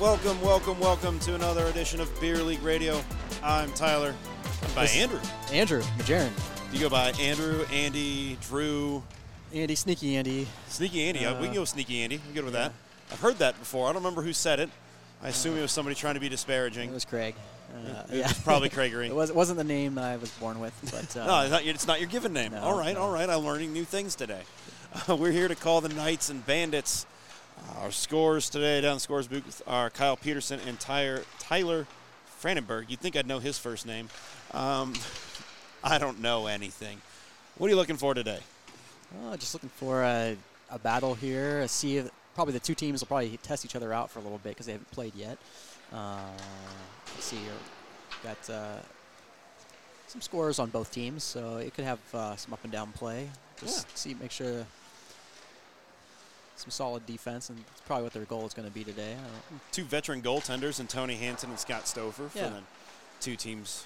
Welcome, welcome, welcome to another edition of Beer League Radio. I'm Tyler. I'm by This- Andrew. Andrew, Majeran. Do you go by Andrew, Andy, Drew, Andy, sneaky Andy. Sneaky Andy. Uh, we can Uh, go with Sneaky Andy. I'm good with that. I've heard that before. I don't remember who said it. I assume it was somebody trying to be disparaging. It was Craig. Uh, It was probably Craigery. it, was, it wasn't the name that I was born with, but uh, No, it's not, your, it's not your given name. No, all right, no. all right. I'm learning new things today. Uh, we're here to call the Knights and Bandits. Uh, our scores today down the scores booth are Kyle Peterson and Tyler, Tyler Franenberg. You'd think I'd know his first name. Um, I don't know anything. What are you looking for today? oh, just looking for a, a battle here. See if probably the two teams will probably test each other out for a little bit because they haven't played yet. Uh, let's see here. Got uh, some scores on both teams, so it could have uh, some up and down play. Just see, make sure some solid defense, and it's probably what their goal is going to be today. Two veteran goaltenders and Tony Hanson and Scott Stover for the two teams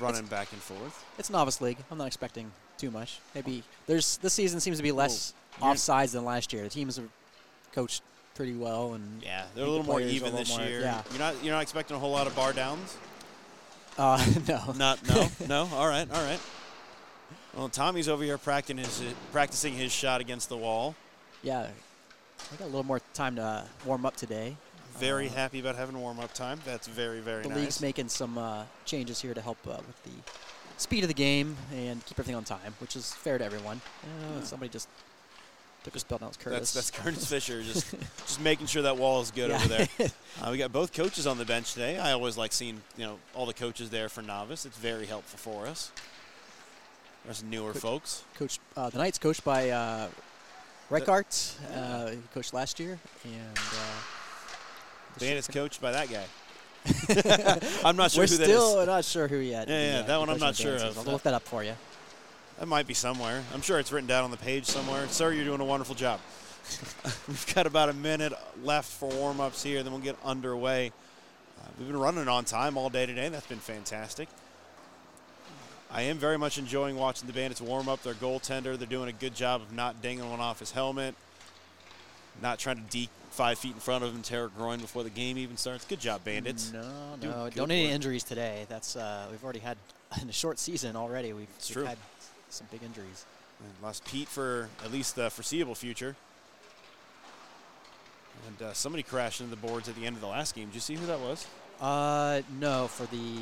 running back and forth. It's novice league. I'm not expecting too much. Maybe there's this season seems to be less you're- offsides than last year. The teams are coached pretty well, and Yeah, they're a little more players are a even little this more- year. Yeah. You're not you're not expecting a whole lot of bar downs. Uh, no. Not no no. All right, all right. Well, Tommy's over here practicing his practicing his shot against the wall. Yeah, I got a little more time to uh, warm up today. Very Uh, happy about having warm up time. That's very very The nice. The league's making some uh, changes here to help uh, with the speed of the game and keep everything on time, which is fair to everyone. Uh, somebody just took a spell down. It's Curtis. that's that's Curtis Fisher just just making sure that wall is good Yeah. over there. Uh, we got both coaches on the bench today. I always like seeing you know all the coaches there for novice. It's very helpful for us. There's newer Coach- folks. Coach, uh, the Knights coached by uh, Reichart. Uh, he coached last year, and uh, Bandits coached by that guy. I'm not sure We're who that still is. not sure who yet. Yeah, yeah, that one I'm not sure of. I'll look that up for you. That might be somewhere. I'm sure it's written down on the page somewhere. Sir, you're doing a wonderful job. We've got about a minute left for warm ups here, then we'll get underway. Uh, we've been running on time all day today. That's been fantastic. I am very much enjoying watching the Bandits warm up their goaltender. They're doing a good job of not dinging one off his helmet, not trying to deke five feet in front of him, tear a groin before the game even starts. Good job, Bandits. No, Doing no, don't need any injuries today. That's uh, we've already had in a short season already. We've, we've had some big injuries. And lost Pete for at least the foreseeable future. And uh, somebody crashed into the boards at the end of the last game. Did you see who that was? Uh, no, for the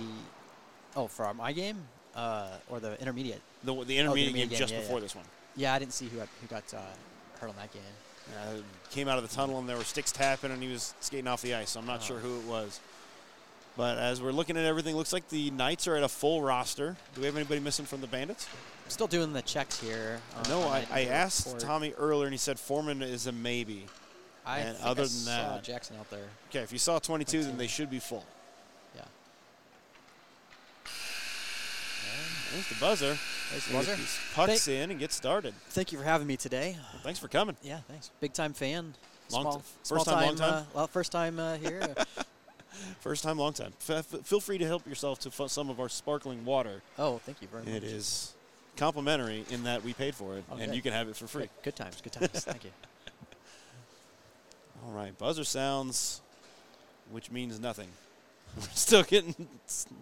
oh for my game, uh, or the intermediate. The, the intermediate game intermediate game, just yeah, before yeah. this one. Yeah, I didn't see who got, who got uh, hurt on that game. Uh, came out of the tunnel and there were sticks tapping and he was skating off the ice. So I'm not Oh. sure who it was. But as we're looking at everything, looks like the Knights are at a full roster. Do we have anybody missing from the Bandits? I'm still doing the checks here. No, I, I asked report. Tommy earlier and he said Foreman is a maybe. I and think I other than saw that- Jackson out there. Okay, if you saw 22, then they should be full. There's the buzzer. There's the buzzer. pucks in and get started. Thank you for having me today. Well, thanks for coming. Yeah, thanks. Big time fan. Long small, t- first small time, long time? Uh, well, first time uh, here. First time, long time. F- f- feel free to help yourself to f- some of our sparkling water. oh, thank you very much. It is complimentary in that we paid for it, and Okay. you can have it for free. Good, good times. Good times. thank you. All right, buzzer sounds, which means nothing. We're still getting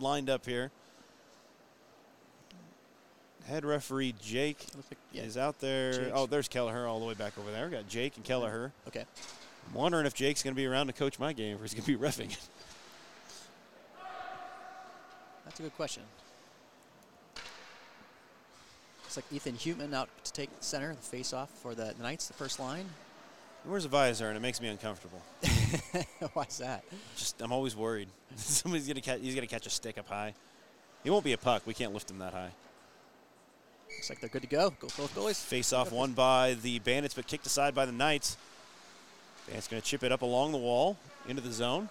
lined up here. Head referee Jake like- yeah. is out there. Jake's- Oh, there's Kelleher all the way back over there. We got Jake and Kelleher. Okay. I'm wondering if Jake's going to be around to coach my game or he's going to be refing it. That's a good question. Looks like Ethan Human out to take center, the face-off for the Knights, the first line. Where's the visor? And it makes me uncomfortable. Why is that? Just I'm always worried. Somebody's gonna catch. He's gonna catch a stick up high. He won't be a puck. We can't lift him that high. Looks like they're good to go. Go both goalies. Face off won by the Bandits, but kicked aside by the Knights. Bandits gonna chip it up along the wall into the zone.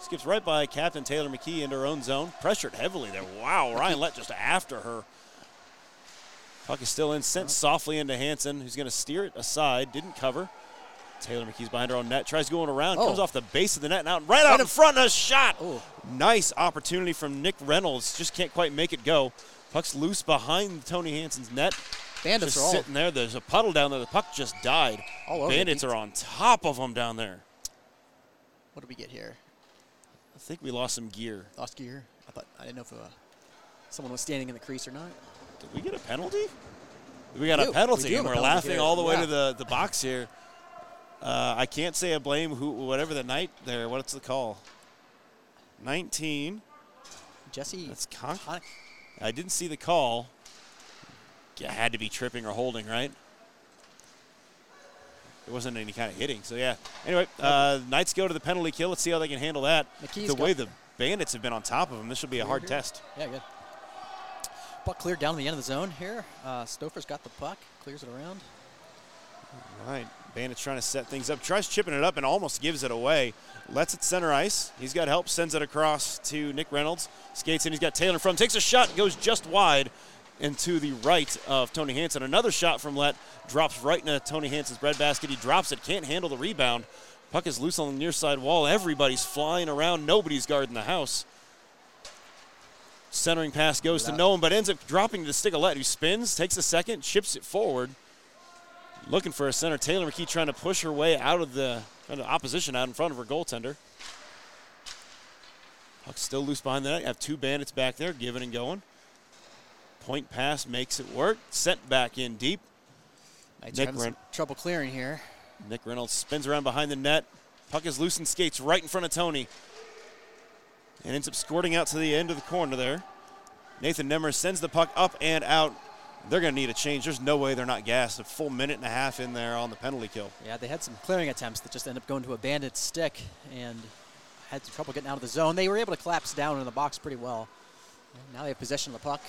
Skips right by Captain Taylor McKee into her own zone. Pressured heavily there. Wow, Ryan Lett just after her. Puck is still in, sent softly into Hanson, who's going to steer it aside. Didn't cover. Taylor McKee's behind her own net. Tries going around. Oh. Comes off the base of the net and out right out in front. Of a shot. Oh. Nice opportunity from Nick Reynolds. Just can't quite make it go. Puck's loose behind Tony Hanson's net. Bandits just are all sitting there. There's a puddle down there. The puck just died. All over Bandits are on top of them down there. What did we get here? I think we lost some gear. Lost gear. I thought I didn't know if uh, someone was standing in the crease or not. Did we get a penalty? We got We a do. We penalty, and we're penalty laughing here. all the way Yeah. to the, the box here. Uh, I can't say I blame who, whatever the night there. What's the call? 19. Jesse. That's con- Con- I didn't see the call. It had to be tripping or holding, right? There wasn't any kind of hitting, so yeah. Anyway, uh, Knights go to the penalty kill. Let's see how they can handle that. McKee's the way the Bandits have been on top of them, this will be a hard here. test. Yeah, good. Puck cleared down to the end of the zone here. Uh, Stouffer's got the puck, clears it around. All right, Bandits trying to set things up. Tries chipping it up and almost gives it away. Lets it center ice. He's got help, sends it across to Nick Reynolds. Skates in, he's got Taylor in front. Takes a shot, goes just wide and to the right of Tony Hanson. Another shot from Lett drops right into Tony Hanson's breadbasket. He drops it, can't handle the rebound. Puck is loose on the near side wall. Everybody's flying around. Nobody's guarding the house. Centering pass goes to no one, but ends up dropping to the stick of Lett, who spins, takes a second, chips it forward. Looking for a center. Taylor McKee trying to push her way out of the of opposition out in front of her goaltender. Puck still loose behind the net. You have two bandits back there, giving and going. Point pass makes it work. Sent back in deep. Knights Nick Ren- trouble clearing here. Nick Reynolds spins around behind the net. Puck is loose and skates right in front of Tony. And ends up squirting out to the end of the corner there. Nathan Nemmer sends the puck up and out. They're going to need a change. There's no way they're not gassed. A full minute and a half in there on the penalty kill. Yeah, they had some clearing attempts that just ended up going to a bandit stick and had some trouble getting out of the zone. They were able to collapse down in the box pretty well. And now they have possession of the puck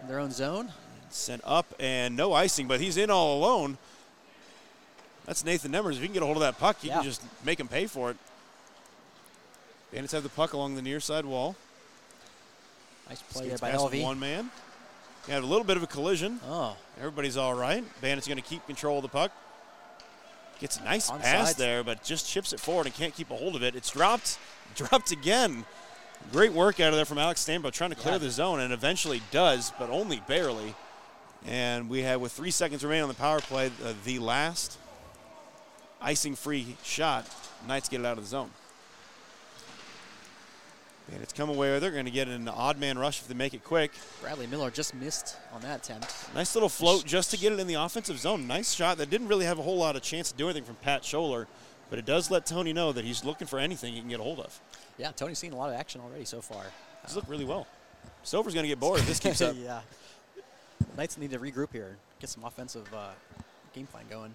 in their own zone. Sent up and no icing, but he's in all alone. That's Nathan Nemmers. If he can get a hold of that puck, you Yeah. can just make him pay for it. Bandits have the puck along the near side wall. Nice play there by LV. one man. You have a little bit of a collision. Oh, Everybody's all right. Bandits going to keep control of the puck. Gets a nice Onside. pass there, but just chips it forward and can't keep a hold of it. It's dropped, dropped again. Great work out of there from Alex Stambo trying to clear Yeah. the zone and eventually does, but only barely. And we have, with three seconds remaining on the power play, uh, the last icing free shot. Knights get it out of the zone. Bandits come away. They're going to get an odd man rush if they make it quick. Bradley Miller just missed on that attempt. Nice little float just to get it in the offensive zone. Nice shot that didn't really have a whole lot of chance to do anything from Pat Scholler, but it does let Tony know that he's looking for anything he can get a hold of. Yeah, Tony's seen a lot of action already so far. He's looked really well. Silver's going to get bored if this keeps up. yeah. Knights need to regroup here, get some offensive uh, game plan going.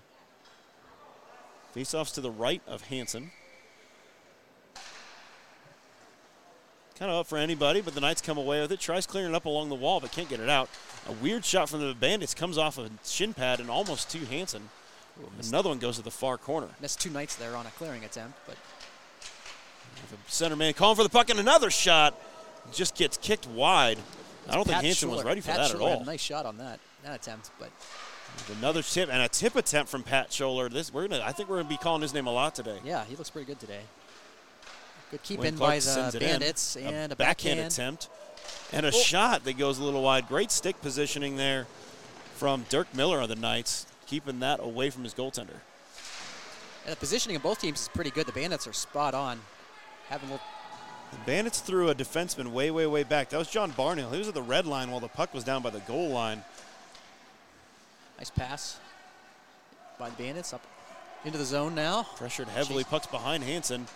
Faceoffs to the right of Hanson. Kind of up for anybody, but the Knights come away with it. Tries clearing it up along the wall, but can't get it out. A weird shot from the Bandits comes off a shin pad and almost to Hanson. Another one goes to the far corner. Missed two Knights there on a clearing attempt, but The center man calling for the puck and another shot just gets kicked wide. I don't think Pat Hanson was ready for Pat that Schuler at all. a nice shot on that that attempt, but Another tip and a tip attempt from Pat Scholler. This we're gonna I think we're gonna be calling his name a lot today. yeah, he looks pretty good today. Good keep Wayne in Clark by sends the it in. Bandits and a, backhand, backhand. attempt and a Oh. shot that goes a little wide. Great stick positioning there from Dirk Miller of the Knights, keeping that away from his goaltender. And the positioning of both teams is pretty good. The Bandits are spot on. Having a little The Bandits threw a defenseman way, way, way back. That was John Barnhill. He was at the red line while the puck was down by the goal line. nice pass by the Bandits up into the zone now. Pressured heavily, Jeez. pucks behind Hanson.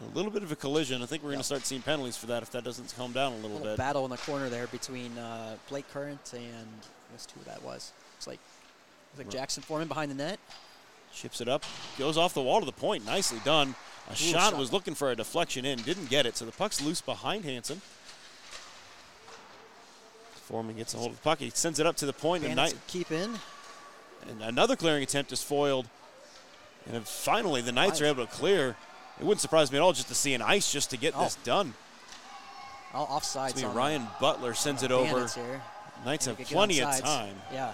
And a little bit of a collision. I think we're going to start seeing penalties for that if that doesn't calm down a little, little bit. battle in the corner there between uh, Blake Current and I guess who that was. It's like it's like Right. Jackson Foreman behind the net. Chips it up, goes off the wall to the point. Nicely done. A shot shot. was looking for a deflection in, didn't get it, so the puck's loose behind Hanson. Foreman gets a hold of the puck. He sends it up to the point, and, Bandits Knight, keep in. and another clearing attempt is foiled. And finally, the Knights are able to clear. It wouldn't surprise me at all just to see an ice just to get Oh. this done. All offsides. It's gonna Ryan Butler sends it over. Here. Knights have plenty of time. Yeah.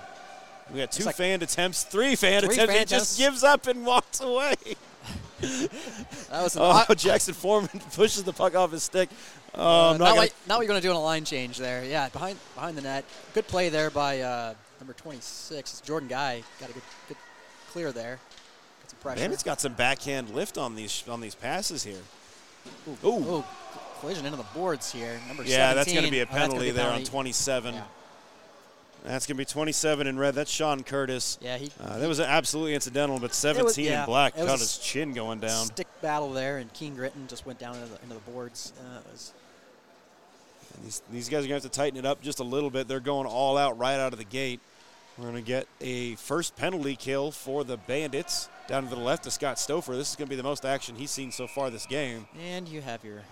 We got two like- fan attempts, three fan Three attempts. fan he just gives up and walks away. That was Oh, odd- Jackson Foreman pushes the puck off his stick. Oh, Uh, now, not gonna, what, now you're going to do on a line change there. Yeah, behind behind the net. Good play there by uh, number 26. It's Jordan Guy. Got a good, good clear there. Pressure. Got some backhand lift on these on these passes here. Ooh, Ooh. ooh, collision into the boards here. Number Yeah, that's going to be a Oh, that's gonna penalty there on 27. Yeah. That's going to be 27 in red. That's Sean Curtis. Yeah, he Uh, that was absolutely incidental, but 17 yeah, in black cut his chin going down. stick battle there, and Keen Gritton just went down into the, into the boards. Uh, was, And These, these guys are going to have to tighten it up just a little bit. They're going all out right out of the gate. We're going to get a first penalty kill for the Bandits down to the left of Scott Stouffer. This is going to be the most action he's seen so far this game. and you have your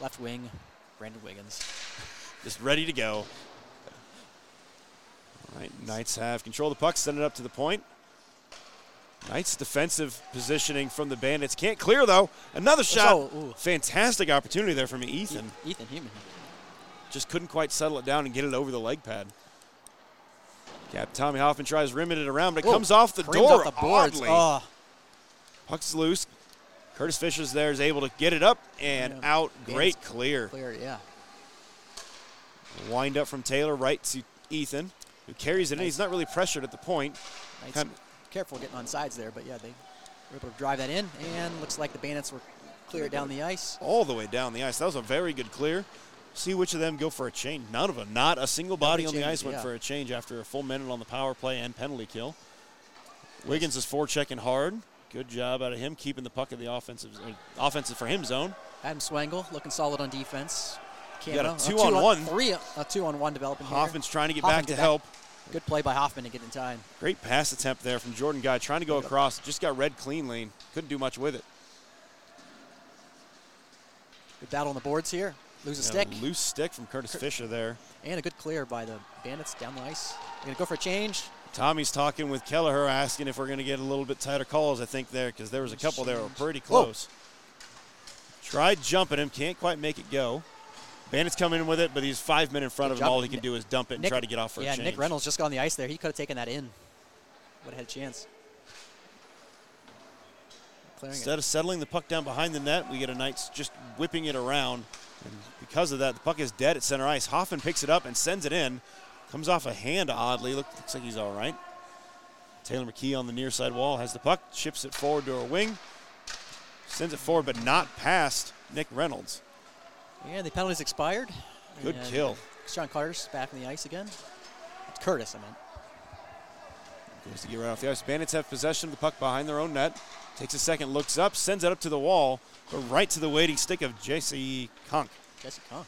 left wing, Brandon Wiggins. Just ready to go. All right, Knights have control of the puck, send it up to the point. Knights defensive positioning from the Bandits. Can't clear though. Another shot. Oh. Fantastic opportunity there from Ethan. Ethan Human. Just couldn't quite settle it down and get it over the leg pad. Cap Tommy Hoffman tries rimming it around, but it Ooh, comes off the door off the oddly. Oh, Puck's loose. Curtis Fisher's there is able to get it up and Yeah. out. Great clear. clear, yeah. Wind up from Taylor right to Ethan, who carries it in. He's not really pressured at the point. Knights Kind- careful getting on sides there, but yeah, they were able to drive that in, and looks like the Bandits were clear down the ice. all the way down the ice. That was a very good clear. See which of them go for a change. None of them. Not a single body on the ice went yeah. for a change after a full minute on the power play and penalty kill. Wiggins is forechecking hard. Good job out of him keeping the puck in the offensive uh, offensive for him zone. Adam Swangle looking solid on defense. You got a Camo, two-on-one. Three, a two-on-one developing here. Hoffman's trying to get Hoffman back to back. help. Good play by Hoffman to get in time. Great pass attempt there from Jordan Guy trying to go across. Just got red cleanly. Couldn't do much with it. Good battle on the boards here. Lose a stick. Loose stick from Curtis Fisher there. And a good clear by the Bandits down the ice. They're going to go for a change. Tommy's talking with Kelleher, asking if we're going to get a little bit tighter calls, I think, there, because there was a couple there that were pretty close. Tried jumping him, can't quite make it go. Bandits coming in with it, but he's five men in front Good of him. job. All he can do is dump it and Nick- try to get off for yeah, a change. Yeah, Nick Reynolds just got on the ice there. He could have taken that in. Would have had a chance. Clearing Instead of settling the puck down behind the net, we get a Knights just whipping it around. And because of that, the puck is dead at center ice. Hoffman picks it up and sends it in. Comes off a hand oddly. Look, looks like he's all right. Taylor McKee on the near side wall has the puck, chips it forward to a wing, sends it forward, but not past Nick Reynolds. Yeah, And the penalties expired. Good And kill. Sean Carter's back on the ice again. It's Curtis, I meant. Goes to get right off the ice. Bandits have possession of the puck behind their own net. Takes a second, looks up, sends it up to the wall, but right to the waiting stick of J.C. Conk. Jesse Kong.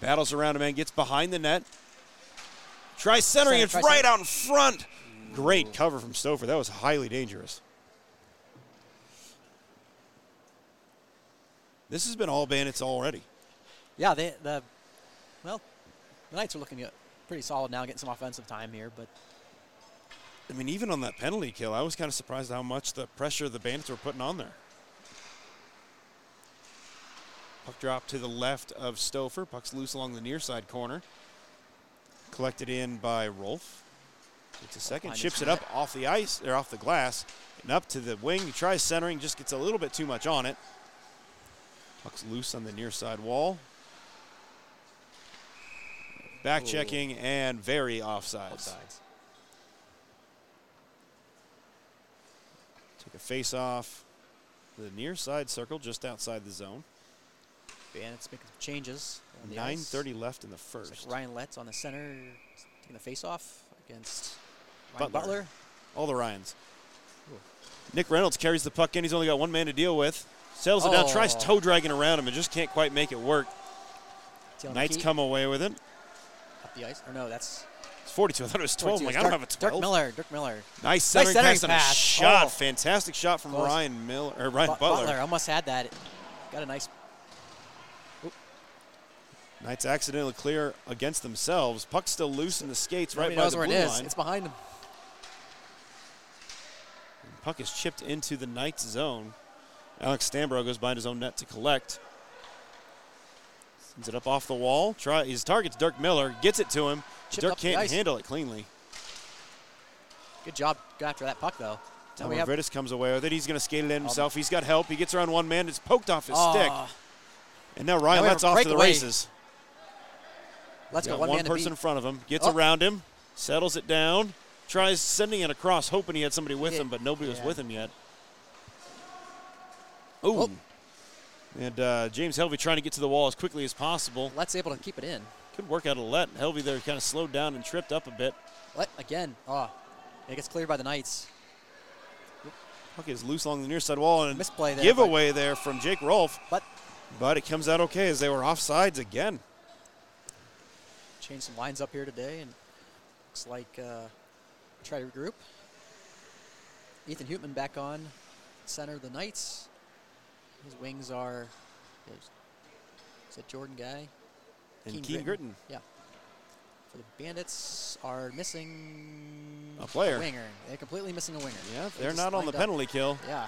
Battles around him and gets behind the net. Tries centering. Center, It's right out in front. Great cover from Stouffer. That was highly dangerous. This has been all bandits already. Yeah, they the well, the Knights are looking pretty solid now, getting some offensive time here, but I mean, even on that penalty kill, I was kind of surprised how much the pressure the bandits were putting on there. Puck drop to the left of Stouffer. Puck's loose along the near side corner. Collected in by Rolf. Takes a second, chips it up off the ice, or off the glass, and up to the wing. He tries centering, just gets a little bit too much on it. Puck's loose on the near side wall. Back checking and very offsides. offsides. Take a face off the near side circle just outside the zone. Bandits making some changes. on the ice. 9.30 left in the first. like Ryan Letts on the center, taking the face off against Butler. Ryan Butler. All the Ryans. Nick Reynolds carries the puck in. He's only got one man to deal with. Settles it down, oh. tries Oh. toe dragging around him, and just can't quite make it work. Knights come away with it. up the ice. Or no, that's 42. I thought it was 12. I'm like, It's I don't Dirk, have a Dirk 12. Miller. Dirk Miller. Nice centering, centering pass, pass. shot. Oh. Fantastic shot from Close. Ryan Miller or Ryan Bu- Butler. almost had that. Got a nice. Knights accidentally clear against themselves. Puck still loose in the skates right Nobody by knows the where blue it is. line. It's behind him. Puck is chipped into the Knights zone. Alex Stambro goes behind his own net to collect. Sends it up off the wall. Try his target's Dirk Miller. Gets it to him. Chipped Dirk can't handle it cleanly. Good job. After that puck though. Now have- Tom Mavridis comes away with it. He's going to skate it in Um, himself. He's got help. He gets around one man. It's poked off his stick. Oh, And now Ryan Now lets off to the breakaway. races. Let's go. One, one man person in front of him. Gets Oh. around him. Settles it down. tries sending it across, hoping he had somebody with Yeah. him, but nobody was with him yet. Ooh. Oh. And uh, James Helvey trying to get to the wall as quickly as possible. Lett's able to keep it in. Good work out of Lett. Helvey there kind of slowed down and tripped up a bit. Lett again. Oh, it gets cleared by the Knights. Puck is loose along the near side wall and Misplay there, giveaway there from Jake Rolfe, But but it comes out okay as they were offsides again. change some lines up here today, and looks like uh, try to regroup. Ethan Hutman back on center of the Knights. His wings are. Is, that Jordan Guy? And Keen Keen Gritton. Gritton. Yeah. For the Bandits are missing A player. winger. They're completely missing a winger. Yeah, They they're not on the up. penalty kill. Yeah.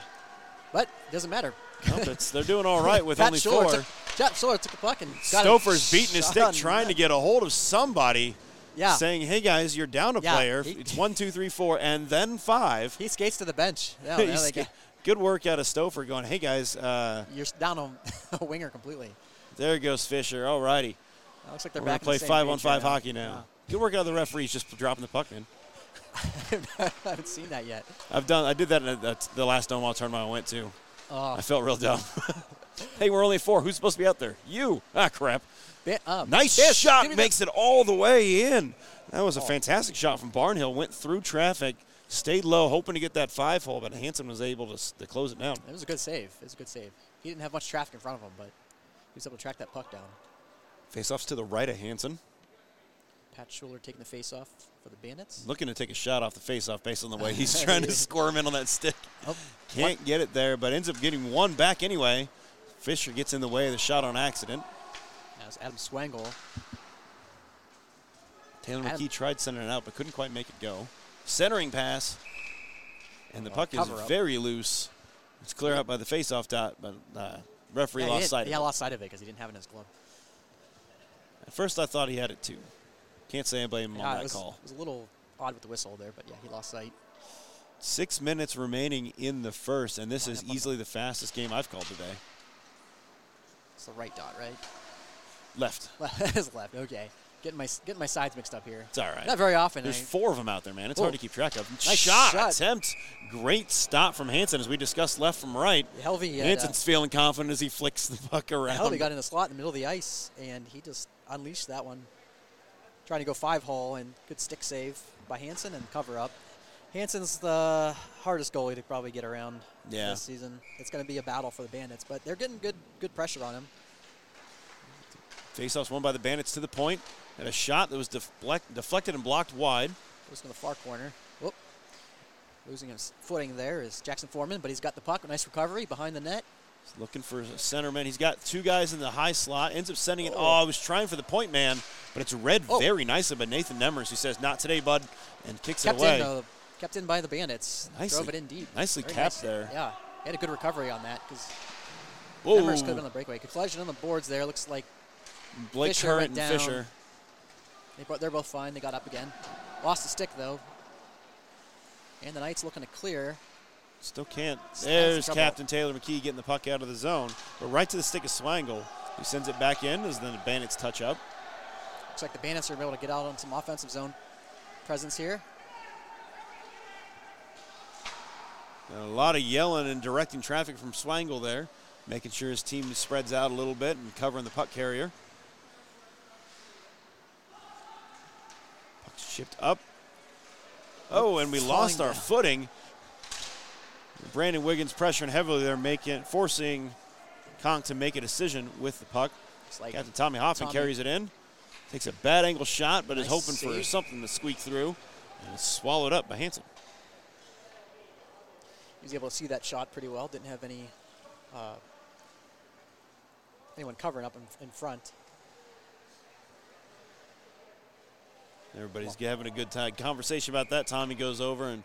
But it doesn't matter. Nope, they're doing all right with only Schuler four. Took, Pat Schuler took a puck and got Stouffer's beating his stick, trying to get a hold of somebody, Yeah. saying, "Hey guys, you're down a Yeah, player. he- it's one, two, three, four, and then five. He skates to the bench. Yeah, there He's they go. g- Good work out of Stouffer, going, "Hey guys, uh, You're down on a winger completely. there goes Fisher. All righty, looks like they're we're back play the five on right five now. hockey now." Good work out of the referees, just dropping the puck in. I haven't seen that yet. I've done. I did that in a, the last Omaha tournament I went to. Oh, I felt real dumb. hey, we're only four. Who's supposed to be out there? You. Ah, crap. uh, Nice Fish, shot. give me that- Makes it all the way in. That was a Oh. fantastic shot from Barnhill. Went through traffic, stayed low, hoping to get that five hole, but Hanson was able to, to close it down. It was a good save. It was a good save. He didn't have much traffic in front of him, but he was able to track that puck down. Face-offs to the right of Hanson. Pat Schuler taking the face off for the Bandits. Looking to take a shot off the face-off based on the way he's trying to squirm in on that stick. Oh, Can't get it there, but ends up getting one back anyway. Fisher gets in the way of the shot on accident. that was Adam Swangle. Taylor Adam- McKee tried sending it out, but couldn't quite make it go. Centering pass, and the Well, puck is up. very loose. It's clear out by the face-off dot, but uh, referee Yeah, lost sight. Yeah, of it. Yeah, lost sight of it because he didn't have it in his glove. At first, I thought he had it too. Can't say I blame him Yeah, on that was, call. it was a little odd with the whistle there, but yeah, he lost sight. Six minutes remaining in the first, and this Line is up on the- easily the fastest game I've called today. It's the right dot, right? Left. His left. Okay, getting my getting my sides mixed up here. It's all right. Not very often. There's I- four of them out there, man. It's hard to keep track of. Nice shot, shot. attempt. Great stop from Hanson as we discussed left from right. Helvey had, uh, Hanson's feeling confident as he flicks the puck around. Helvey got in the slot in the middle of the ice, and he just unleashed that one. Trying to go five hole, and good stick save by Hanson and cover up. Hanson's the hardest goalie to probably get around Yeah. this season. It's going to be a battle for the Bandits, but they're getting good good pressure on him. Faceoffs won by the Bandits to the point. And a shot that was deflect, deflected and blocked wide. Goes to the far corner. Whoop. Losing his footing there is Jackson Foreman, but he's got the puck. Nice recovery behind the net. He's looking for a centerman. He's got two guys in the high slot. Ends up sending it. Oh. Oh, I was trying for the point man, but it's read Oh. very nicely by Nathan Nemers, who says, "Not today, bud," and kicks Kept it away. in, uh, kept in by the Bandits. Nicely- Drove it in deep. nicely Very capped nice. there. Yeah, he had a good recovery on that because. Nemers could have been on the breakaway. Collision on the boards there. Looks like Blake Fisher Current and. Fisher. They they're both fine. They got up again. Lost the stick though. And the Knights looking to clear. Still can't. There's. Captain Taylor McKee getting the puck out of the zone, but right to the stick of Swangle, who sends it back in as then the Bandits touch up. Looks like the Bandits are able to get out on some offensive zone presence here. A lot of yelling and directing traffic from Swangle there, making sure his team spreads out a little bit and covering the puck carrier. Shipped up. Oh, and we lost our down. footing. Brandon Wiggins pressuring heavily there, making forcing Conk to make a decision with the puck. Like Captain Tommy Hoffman Tommy. carries it in. Takes a bad angle shot, but is Nice hoping for something to squeak through. And it's swallowed up by Hanson. he was able to see that shot pretty well. Didn't have any uh, anyone covering up in, in front. Everybody's having a good time. Conversation about that. Tommy goes over and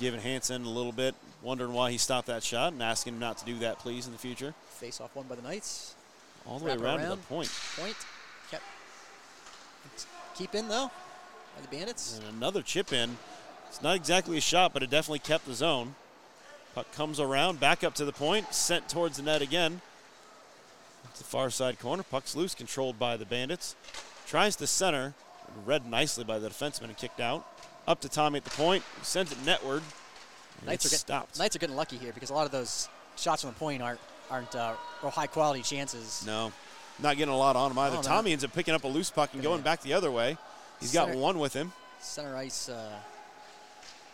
giving Hanson a little bit, wondering why he stopped that shot and asking him not to do that, please, in the future. Face off one by the Knights. All the way Wrap it around, to the point. Point. Kept. Keep in though by the Bandits. And another chip in. It's not exactly a shot, but it definitely kept the zone. Puck comes around, back up to the point, sent towards the net again. It's the far side corner. Puck's loose, controlled by the Bandits. Tries to center, read nicely by the defenseman and kicked out. Up to Tommy at the point. He sends it netward. Knights are, get, stopped. Knights are getting lucky here because a lot of those shots from the point aren't aren't uh, real high quality chances. No, not getting a lot on him either. Oh. Tommy ends up picking up a loose puck and Gonna- going back the other way. He's got one with him. Center ice uh,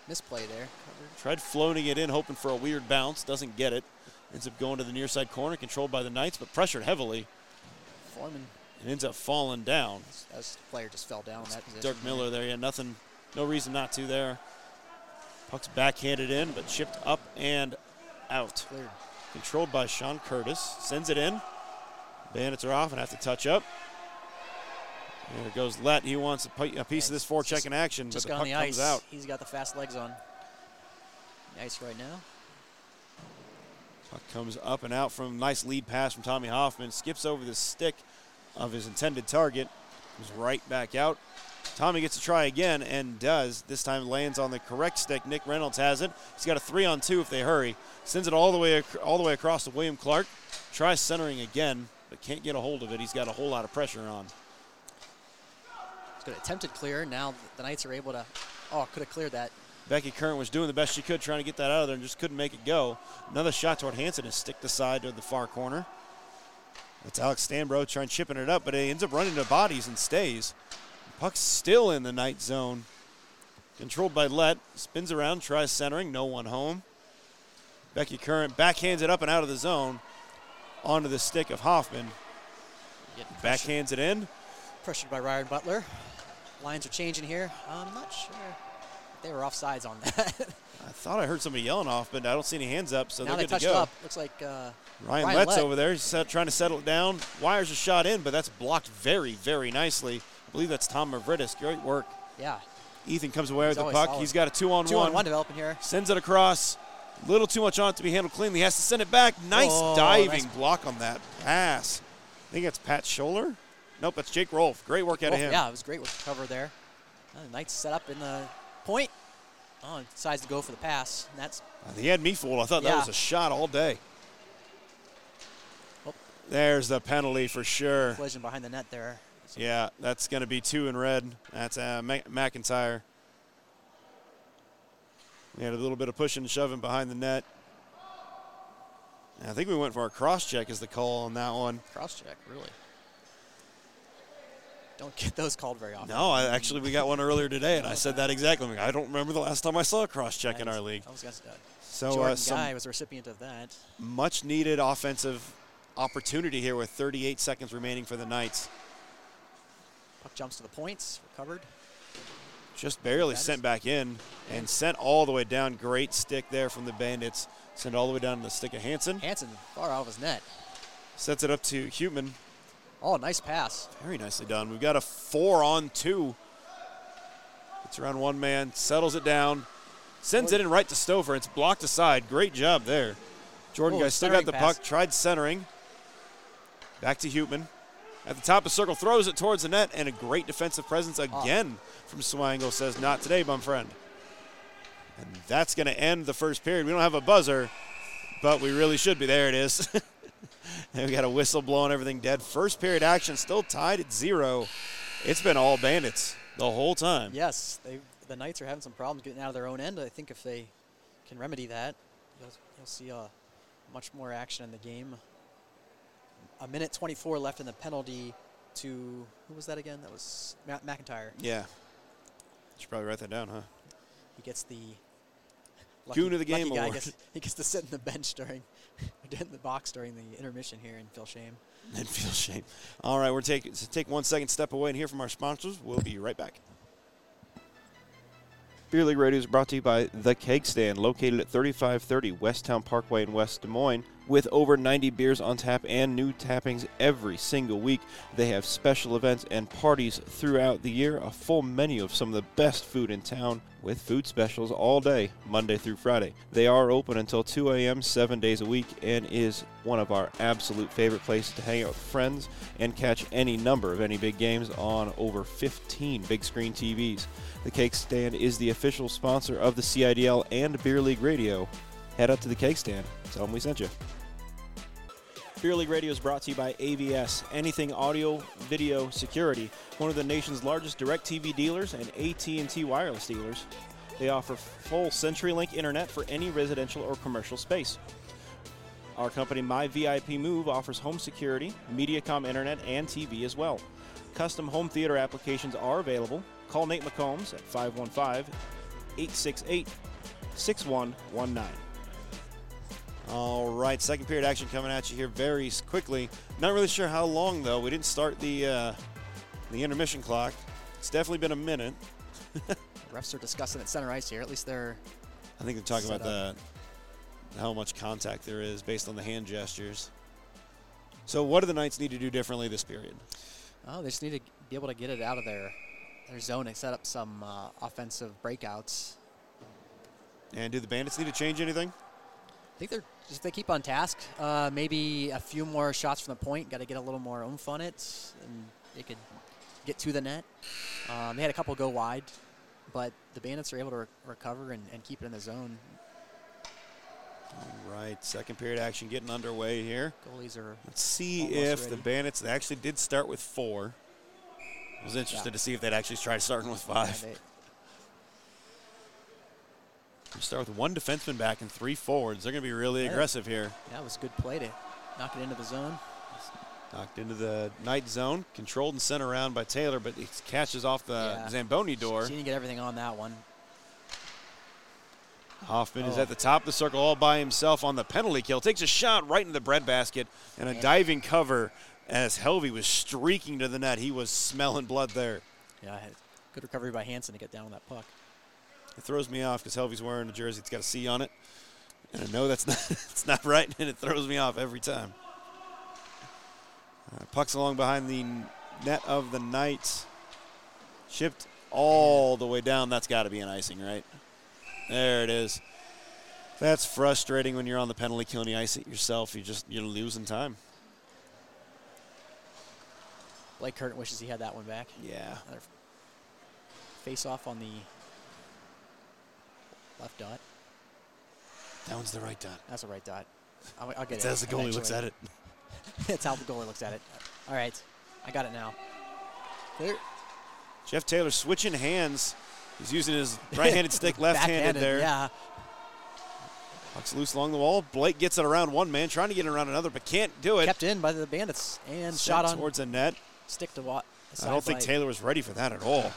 misplay there. Covered. Tried floating it in, hoping for a weird bounce. Doesn't get it. Ends up going to the near side corner, controlled by the Knights, but pressured heavily. Foreman, And ends up falling down. as the player just fell down that position. Dirk Miller there. Yeah, nothing, no reason not to there. Puck's backhanded in, but chipped up and out. Cleared. Controlled by Sean Curtis. Sends it in. Bandits are off and have to touch up. There goes Lett. He wants a, pi- a piece of this forecheck Just- in action, Just but the puck on the comes ice. out. He's got the fast legs on. The ice right now. Puck comes up and out from nice lead pass from Tommy Hoffman. Skips over the stick of his intended target. Comes right back out. Tommy gets to try again and does. This time lands on the correct stick. Nick Reynolds has it. He's got a three on two if they hurry. Sends it all the way ac- all the way across to William Clark. Tries centering again, but can't get a hold of it. He's got a whole lot of pressure on. It's good attempted clear. Now the Knights are able to. Oh, could have cleared that. Becky Current was doing the best she could trying to get that out of there and just couldn't make it go. Another shot toward Hanson is stick the side to the far corner. That's Alex Stanbro trying chipping it up, but it ends up running to bodies and stays. Puck's still in the night zone. Controlled by Lett. Spins around, tries centering, no one home. Becky Curran backhands it up and out of the zone onto the stick of Hoffman. Backhands it in. pressured by Ryan Butler. Lines are changing here. I'm not sure. They were offsides on that. I thought I heard somebody yelling off, but I don't see any hands up, so now they're they good to go. up. Looks like uh, Ryan, Ryan Letts Lett. over there, he's trying to settle it down. Wires a shot in, but that's blocked very, very nicely. I believe that's Tom Mavridis. Great work. yeah, Ethan comes away with the puck. solid. He's got a two on two one. on one developing here. Sends it across. A little too much on it to be handled cleanly. Has to send it back. Nice Oh, diving nice. block on that pass. I think that's Pat Scholler. Nope, that's Jake Rolfe. Great work out of him. yeah, it was great with the cover there. The Knights set up in the point. Oh, decides to go for the pass. And that's He had me fooled. I thought that was a shot all day. Oh. There's the penalty for sure. collision behind the net there. So Yeah, that's going to be two in red. That's uh, Mac- McIntyre. We had a little bit of pushing and shoving behind the net. And I think we went for a cross check as the call on that one. Cross check, really. Don't get those called very often. No, I, actually, we got one earlier today, and I said that exactly. I'm like, I don't remember the last time I saw a cross check in I our league. I was gonna uh, So, Jordan uh, Guy was the recipient of that. much needed offensive opportunity here with 38 seconds remaining for the Knights. Puck jumps to the points, recovered. Just barely That sent back in and sent all the way down. Great stick there from the Bandits. Sent all the way down to the stick of Hanson. Hanson far out of his net. Sets it up to Human. Oh, nice pass. Very nicely done. We've got a four on two. Gets around one man, settles it down, sends it in right to Stover. It's blocked aside. Great job there. Jordan Oh, guy still got the pass. puck, tried centering. Back to Human. At the top of the circle, throws it towards the net, and a great defensive presence ah. again from Swangle says, Not today, bum friend. And that's going to end the first period. We don't have a buzzer, but we really should be. There it is. and we got a whistle blowing everything dead. First period action still tied at zero. It's been all bandits the whole time. Yes, they, the Knights are having some problems getting out of their own end. I think if they can remedy that, you'll, you'll see uh, much more action in the game. A minute 24 left in the penalty to who was that again? That was Ma- McIntyre. Yeah. Should probably write that down, huh? He gets the Goon of the Game lucky guy award. Gets, he gets to sit in the bench during, in the box during the intermission here and feel shame. And feel shame. All right, we're taking take one second step away and hear from our sponsors. We'll be right back. Beer League Radio is brought to you by The Keg Stand, located at 3530 Westtown Parkway in West Des Moines. With over 90 beers on tap and new tappings every single week, they have special events and parties throughout the year. A full menu of some of the best food in town with food specials all day, Monday through Friday. They are open until 2 a.m., seven days a week, and is one of our absolute favorite places to hang out with friends and catch any number of any big games on over 15 big screen TVs. The Keg Stand is the official sponsor of the CIDL and Beer League Radio. Head up to the Keg Stand. Tell them we sent you. Beer League Radio is brought to you by AVS, Anything Audio Video Security, one of the nation's largest DirecTV dealers and AT&T wireless dealers. They offer full CenturyLink internet for any residential or commercial space. Our company, My VIP Move, offers home security, MediaCom internet, and TV as well. Custom home theater applications are available. Call Nate McCombs at 515 868 6119. All right, second period action coming at you here very quickly. Not really sure how long though. We didn't start the uh, the intermission clock. It's definitely been a minute. Refs are discussing at center ice here. At least they're I think they're talking Set about the how much contact there is based on the hand gestures. So, what do the Knights need to do differently this period? Oh, they just need to be able to get it out of their their zone and set up some uh, offensive breakouts. And do the Bandits need to change anything? I think they're if they keep on task, uh, maybe a few more shots from the point. Got to get a little more oomph on it, and they could get to the net. Um, they had a couple go wide, but the Bandits are able to re- recover and, and keep it in the zone. All right, second period action getting underway here. Goalies are Let's see if the. Bandits they actually did start with four. I was interested Yeah. to see if they'd actually try starting with yeah, five. they- start with one defenseman back and three forwards. They're going to be really Yeah. aggressive here. yeah, it was a good play to knock it into the zone. Knocked into the night zone, controlled and sent around by Taylor, but he catches off the. Zamboni door. She didn't get everything on that one. Hoffman is Oh. at the top of the circle all by himself on the penalty kill. Takes a shot right in the breadbasket and a diving cover as Helvey was streaking to the net. He was smelling blood there. Yeah, had good recovery by Hanson to get down on that puck. It throws me off because Helvey's wearing a jersey. It's got a C on it. And I know that's not, it's not right, and it throws me off every time. Uh, puck's along behind the net of the Knights. Shipped all the way down. That's got to be an icing, right? There it is. That's frustrating when you're on the penalty kill and you ice it yourself. You just you're losing time. Blake Curtin wishes he had that one back. Yeah. Another face off on the left dot. That one's the right dot. That's the right dot. I'll, I'll get It's it. as the goalie looks at it. That's how the goalie looks at it. All right, I got it now. Clear. Jeff Taylor switching hands. He's using his right-handed stick, left-handed there. Yeah. Puck's loose along the wall. Blake gets it around one man, trying to get it around another, but can't do it. Kept in by the Bandits and Sent shot on towards the net. Stick to what? I don't think Taylor was ready for that at all.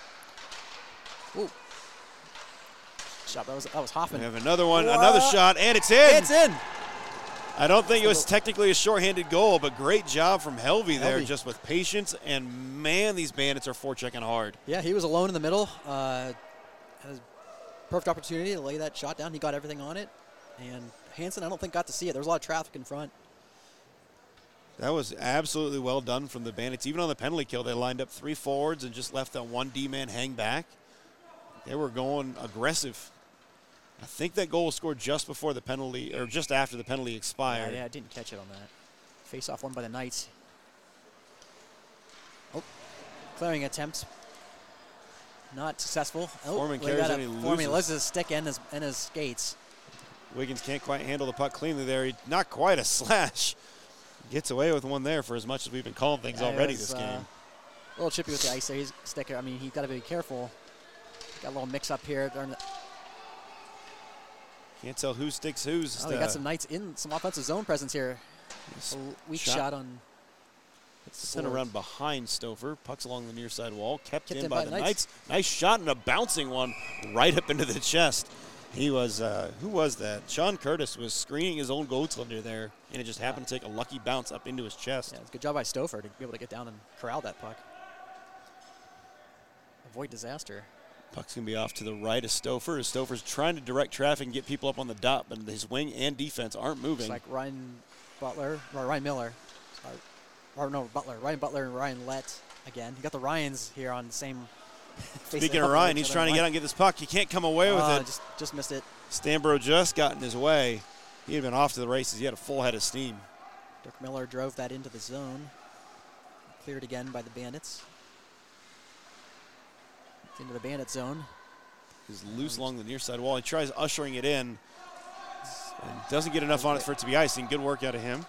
Ooh. Shot. That was that was Hoffman. We have another one, another shot, and it's in. It's in. I don't think it was technically a shorthanded goal, but great job from Helvey there, Helvey. just with patience. And man, these bandits are forechecking hard. Yeah, he was alone in the middle. Uh, had a perfect opportunity to lay that shot down. He got everything on it, and Hanson, I don't think got to see it. There was a lot of traffic in front. That was absolutely well done from the Bandits. Even on the penalty kill, they lined up three forwards and just left that one D man hang back. They were going aggressive. I think that goal was scored just before the penalty, or just after the penalty expired. yeah, I didn't catch it on that. Face off one by the Knights. Oh, clearing attempt. Not successful. Oh, Foreman carries and he Foreman loses. loses his stick and his and his skates. Wiggins can't quite handle the puck cleanly there. He, not quite a slash. Gets away with one there for as much as we've been calling things Yeah, already was, this uh, game. A little chippy with the ice there. He's sticker. I mean, he's got to be careful. Got a little mix up here. the- Can't tell who sticks who's. Oh, we got some Knights in some offensive zone presence here. A weak shot. shot, on. Sent around behind Stouffer. Pucks along the near side wall. Kept, Kept in, in by, by the Knights. Knights. Nice shot and a bouncing one right up into the chest. He was, uh, who was that? Sean Curtis was screening his own goaltender there, and it just happened to take a lucky bounce up into his chest. Yeah, it's a good job by Stouffer to be able to get down and corral that puck. Avoid disaster. Puck's going to be off to the right of Stouffer. Stouffer's trying to direct traffic and get people up on the dot, but his wing and defense aren't moving. It's like Ryan Butler or Ryan Miller. Sorry. Or no, Butler. Ryan Butler and Ryan Lett again. You got the Ryans here on the same. Speaking of Ryan, he's trying to get out and get this puck. He can't come away with Oh, it. Just, just missed it. Stanbro just got in his way. He had been off to the races. He had a full head of steam. Dirk Miller drove that into the zone. Cleared again by the Bandits. It's into the Bandit zone. He's loose along the near side wall. He tries ushering it in and doesn't get enough on it for it to be icing. Good work out of him.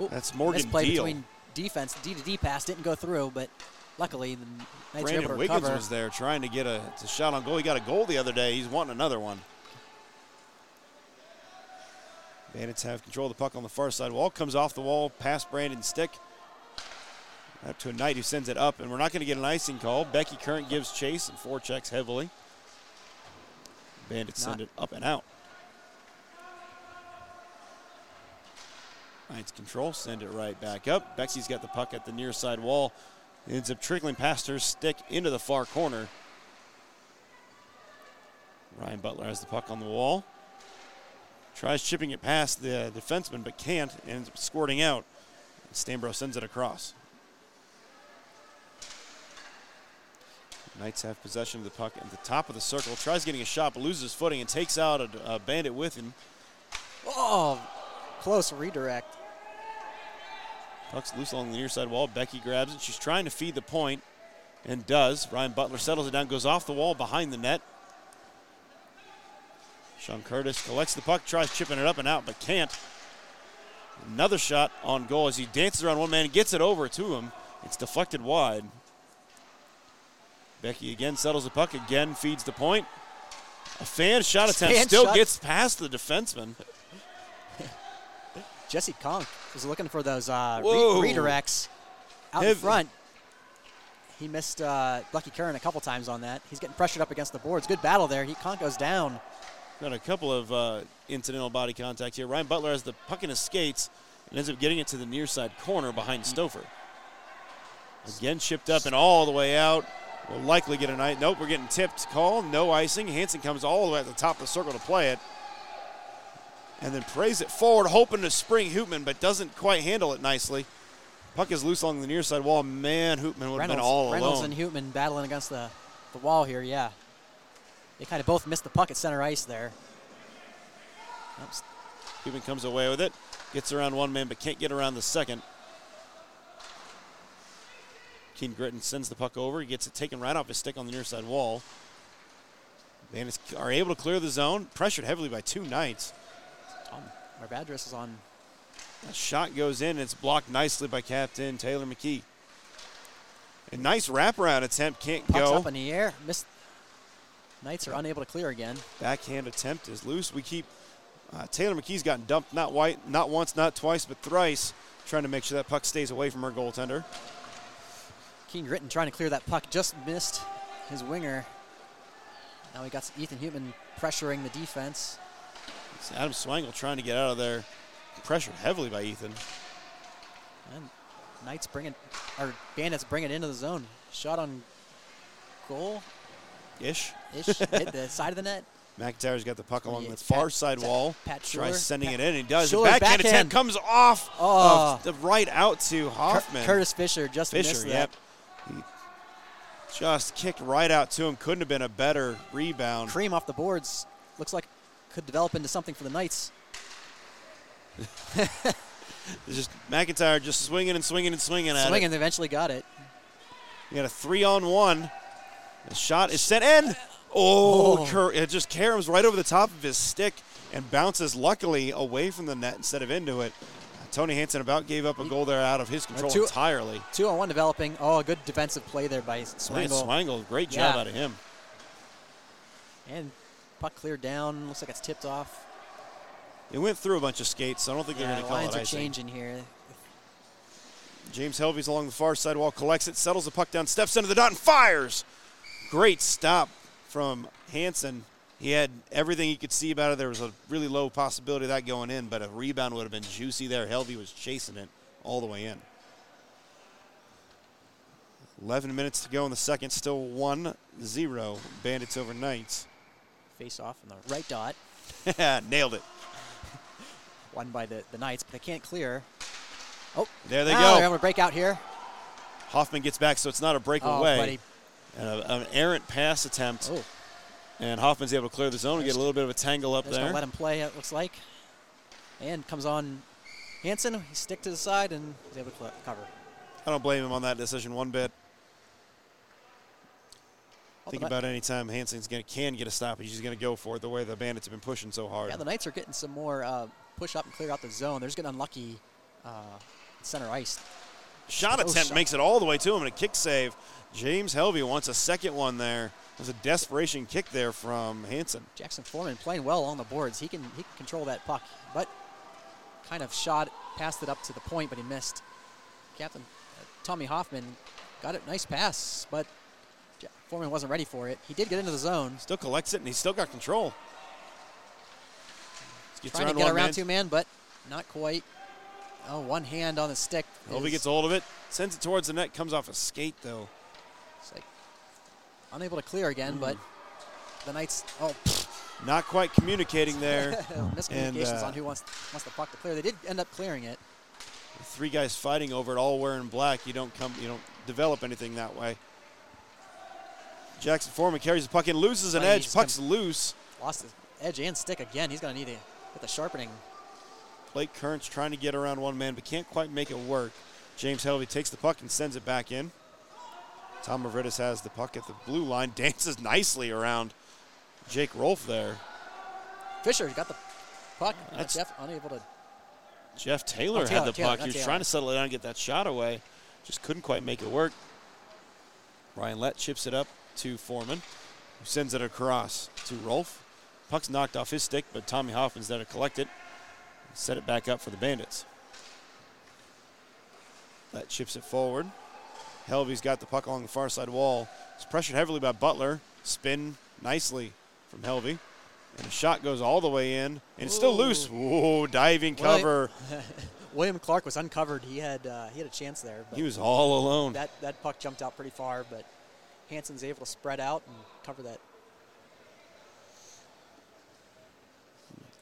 Ooh, That's Morgan Deal. between defense. D to D pass didn't go through, but luckily the Knights Brandon able to Wiggins was there trying to get a, a shot on goal. He got a goal the other day. He's wanting another one. Bandits have control of the puck on the far side wall. Comes off the wall past Brandon's stick. Up to a Knight who sends it up, and we're not going to get an icing call. Becky Current gives chase and forechecks heavily. Bandits send it up and out. Knights control, send it right back up. Becky's got the puck at the near side wall. Ends up trickling past her stick into the far corner. Ryan Butler has the puck on the wall. Tries chipping it past the uh, defenseman, but can't. Ends up squirting out. Stanbro sends it across. Knights have possession of the puck at the top of the circle. Tries getting a shot, but loses footing and takes out a, a bandit with him. Oh, close redirect. Puck's loose along the near side wall. Becky grabs it. She's trying to feed the point and does. Ryan Butler settles it down, goes off the wall behind the net. Sean Curtis collects the puck, tries chipping it up and out, but can't. Another shot on goal as he dances around one man and gets it over to him. It's deflected wide. Becky again settles the puck, again feeds the point. A fan shot attempt Fan still shot. gets past the defenseman. Jesse Conk was looking for those uh, re- redirects out in front. He missed uh, Lucky Curran a couple times on that. He's getting pressured up against the boards. Good battle there. He Conk goes down. Got a couple of uh, incidental body contact here. Ryan Butler has the puck in his skates and ends up getting it to the near side corner behind Stouffer. Again, shipped up and all the way out. We'll likely get a night. Nope, we're getting tipped. Call, no icing. Hanson comes all the way at the top of the circle to play it. And then prays it forward, hoping to spring Hoopman, but doesn't quite handle it nicely. Puck is loose along the near side wall. Man, Hoopman would have been Reynolds, all Reynolds alone. and Hootman battling against the, the wall here, yeah. They kind of both missed the puck at center ice there. Oops. Hoopman comes away with it. Gets around one man, but can't get around the second. Keen Gritton sends the puck over. He gets it taken right off his stick on the near side wall. Bandits are able to clear the zone, pressured heavily by two Knights. Tom Mavridis is on. A shot goes in, it's blocked nicely by Captain Taylor McKee. A nice wraparound attempt, can't Puck's go. up in the air. Missed. Knights are unable to clear again. Backhand attempt is loose. We keep uh, Taylor McKee's gotten dumped not white, not once, not twice, but thrice, trying to make sure that puck stays away from our goaltender. Keen Gritton trying to clear that puck. Just missed his winger. Now we got Ethan Hootman pressuring the defense. It's Adam Swangle trying to get out of there, pressured heavily by Ethan. And Knights bring it, or Bandits bring it into the zone. Shot on goal Ish. ish. hit the side of the net. McIntyre's got the puck along Yeah, the far Pat- side wall. Pat Schuler. Tries sending Pat- it in. and He does. Schuler's backhand, backhand. attempt comes off Oh. of the right out to Hoffman. Curtis Fisher just Fisher, missed that. yep. Just kicked right out to him. Couldn't have been a better rebound. Cream off the boards. Looks like could develop into something for the Knights. Just McIntyre just swinging and swinging and swinging at Swinging, it. they eventually got it. We got a three on one. The shot is sent in. Oh, Oh. It just caroms right over the top of his stick and bounces luckily away from the net instead of into it. Tony Hanson about gave up a goal there out of his control two- entirely. Two on one developing. Oh, a good defensive play there by Lance Swingle. Swangle, great job Yeah. out of him. And puck cleared down. Looks like it's tipped off. It went through a bunch of skates, so I don't think Yeah, they're going to call lines it are changing here. James Helvey's along the far side wall, collects it, settles the puck down, steps into the dot, and fires. Great stop from Hanson. He had everything he could see about it. There was a really low possibility of that going in, but a rebound would have been juicy there. Helvey was chasing it all the way in. 11 minutes to go in the second, still 1 0. Bandits over Knights. Face off in the right dot. Nailed it. Won by the, the Knights, but they can't clear. Oh, there they go. They're able to break out here. Hoffman gets back, so it's not a Oh, breakaway. buddy. and a, an errant pass attempt. Oh, And Hoffman's able to clear the zone and get a little bit of a tangle up there. let him play, it looks like. And comes on Hanson. He stick to the side and he's able to cover. I don't blame him on that decision one bit. Think about any time Hanson's gonna can get a stop, he's just going to go for it the way the Bandits have been pushing so hard. Yeah, the Knights are getting some more uh, push up and clear out the zone. They're just getting unlucky uh, center ice. Shot Oh, attempt shot. makes it all the way to him and a kick save. James Helvey wants a second one there. There's a desperation kick there from Hanson. Jackson Foreman playing well on the boards. He can he can control that puck, but kind of shot passed it up to the point, but he missed. Captain uh, Tommy Hoffman got it, nice pass, but Foreman wasn't ready for it. He did get into the zone, Still collects it and he's still got control. Gets trying to get around man. two man, but not quite. Oh, one hand on the stick. Is- gets a hold of it, sends it towards the net, comes off a skate though. it's like unable to clear again, but Mm. the Knights. Oh, Not quite communicating there. miscommunications And, uh, on who wants wants the puck to clear. They did end up clearing it. Three guys fighting over it, all wearing black. You don't come, you don't develop anything that way. Jackson Foreman carries the puck in, loses an Well, edge. Puck's loose. Lost his edge and stick again. He's going to need to get the sharpening. Blake Current's trying to get around one man, but can't quite make it work. James Helvey takes the puck and sends it back in. Tom Mavridis has the puck at the blue line, dances nicely around Jake Rolfe there. Fisher got the puck. Uh, That's- Jeff unable to. Jeff Taylor Oh, Taylor, had the Taylor, puck. He was Taylor. trying to settle it down and get that shot away. Just couldn't quite make it work. Ryan Lett chips it up to Foreman, who sends it across to Rolfe. Puck's knocked off his stick, but Tommy Hoffman's there to collect it. Set it back up for the Bandits. That chips it forward. Helvey's got the puck along the far side wall. It's pressured heavily by Butler. Spin nicely from Helvey. And the shot goes all the way in. And it's still loose. Whoa, diving cover. William Clark was uncovered. He had uh, he had a chance there. He was all alone. that that puck jumped out pretty far, but Hanson's able to spread out and cover that.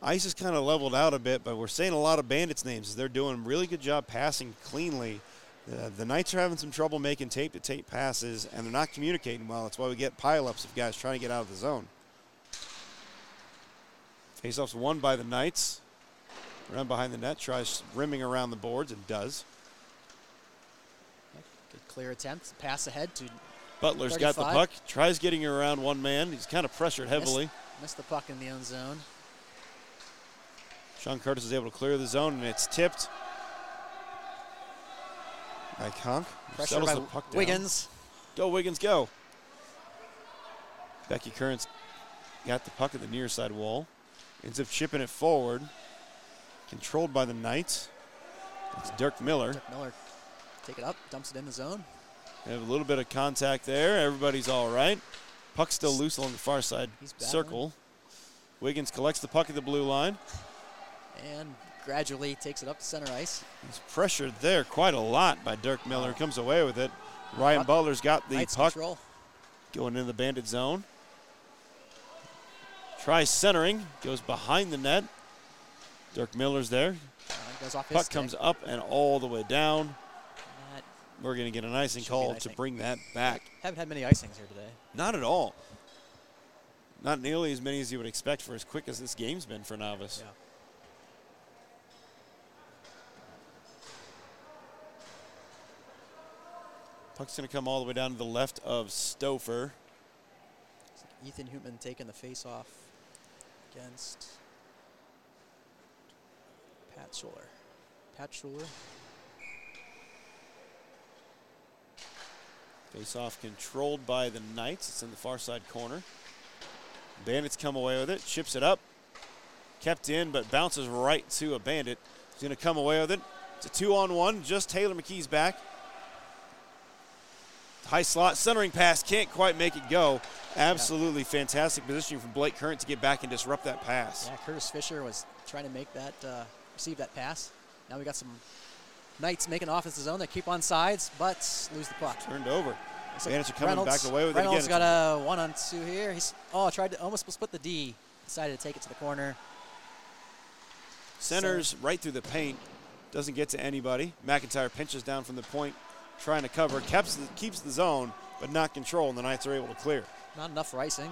Ice is kind of leveled out a bit, but we're saying a lot of Bandits names. They're doing a really good job passing cleanly. Uh, the Knights are having some trouble making tape to tape passes, and they're not communicating well. That's why we get pileups of guys trying to get out of the zone. Faceoff's won by the Knights. Run behind the net, tries rimming around the boards, and does. Good clear attempt. Pass ahead to Butler's got the puck, tries getting around one man. He's kind of pressured heavily. missed the puck in the own zone. Sean Curtis is able to clear the zone, and it's tipped by Conk. who Pressure by the puck down. Wiggins. Go, Wiggins, go. Becky Currents got the puck at the near side wall. Ends up chipping it forward. Controlled by the Knights. It's Dirk Miller. Dirk Miller take it up, dumps it in the zone. Have a little bit of contact there. Everybody's all right. Puck still loose along the far side circle. Wiggins collects the puck at the blue line. and gradually takes it up to center ice. He's pressured there quite a lot by Dirk Miller. Comes away with it. Ryan Butler's got the Knights puck control. going into the bandit zone. Tries centering, goes behind the net. Dirk Miller's there. Uh, goes off Puck comes up and all the way down. We're going to get an icing Should be an call to bring that back. haven't had many icings here today. Not at all. Not nearly as many as you would expect for as quick as this game's been for Novice. Yeah. Puck's going to come all the way down to the left of Stouffer. Ethan Hootman taking the face off against Pat Schuler. Pat Schuler. Face off controlled by the Knights. It's in the far side corner. Bandits come away with it, chips it up. Kept in, but bounces right to a bandit. He's going to come away with it. It's a two on one. Just Taylor McKee's back. High slot, centering pass, can't quite make it go. Absolutely fantastic positioning from Blake Current to get back and disrupt that pass. Yeah, Curtis Fisher was trying to make that, uh, receive that pass. Now we got some Knights making offensive zone. They keep on sides, but lose the puck. Turned over. Like Bandits are coming Reynolds, back away with it again. Reynolds got a one on two here. He's oh tried to almost split the D. Decided to take it to the corner. Centers right through the paint. Doesn't get to anybody. McIntyre pinches down from the point, trying to cover. Keeps the, keeps the zone, but not control, and the Knights are able to clear. Not enough for icing.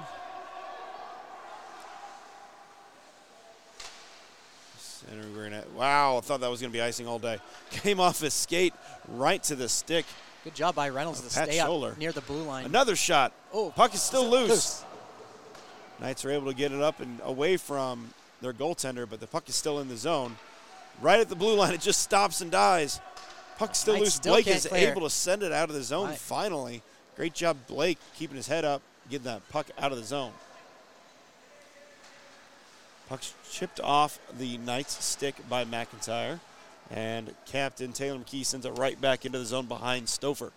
Center, we're gonna, wow, I thought that was going to be icing all day. Came off his skate right to the stick. Good job by Reynolds uh, to Pat stay Schuler. up near the blue line. Another shot. Oh, Puck is still loose. loose. Knights are able to get it up and away from their goaltender, but the puck is still in the zone. right at the blue line. It just stops and dies. Puck still Knights loose. still Blake is clear. able to send it out of the zone Right. finally. Great job, Blake, keeping his head up, getting that puck out of the zone. Puck's chipped off the Knights stick by McIntyre. And Captain Taylor McKee sends it right back into the zone behind Stouffer.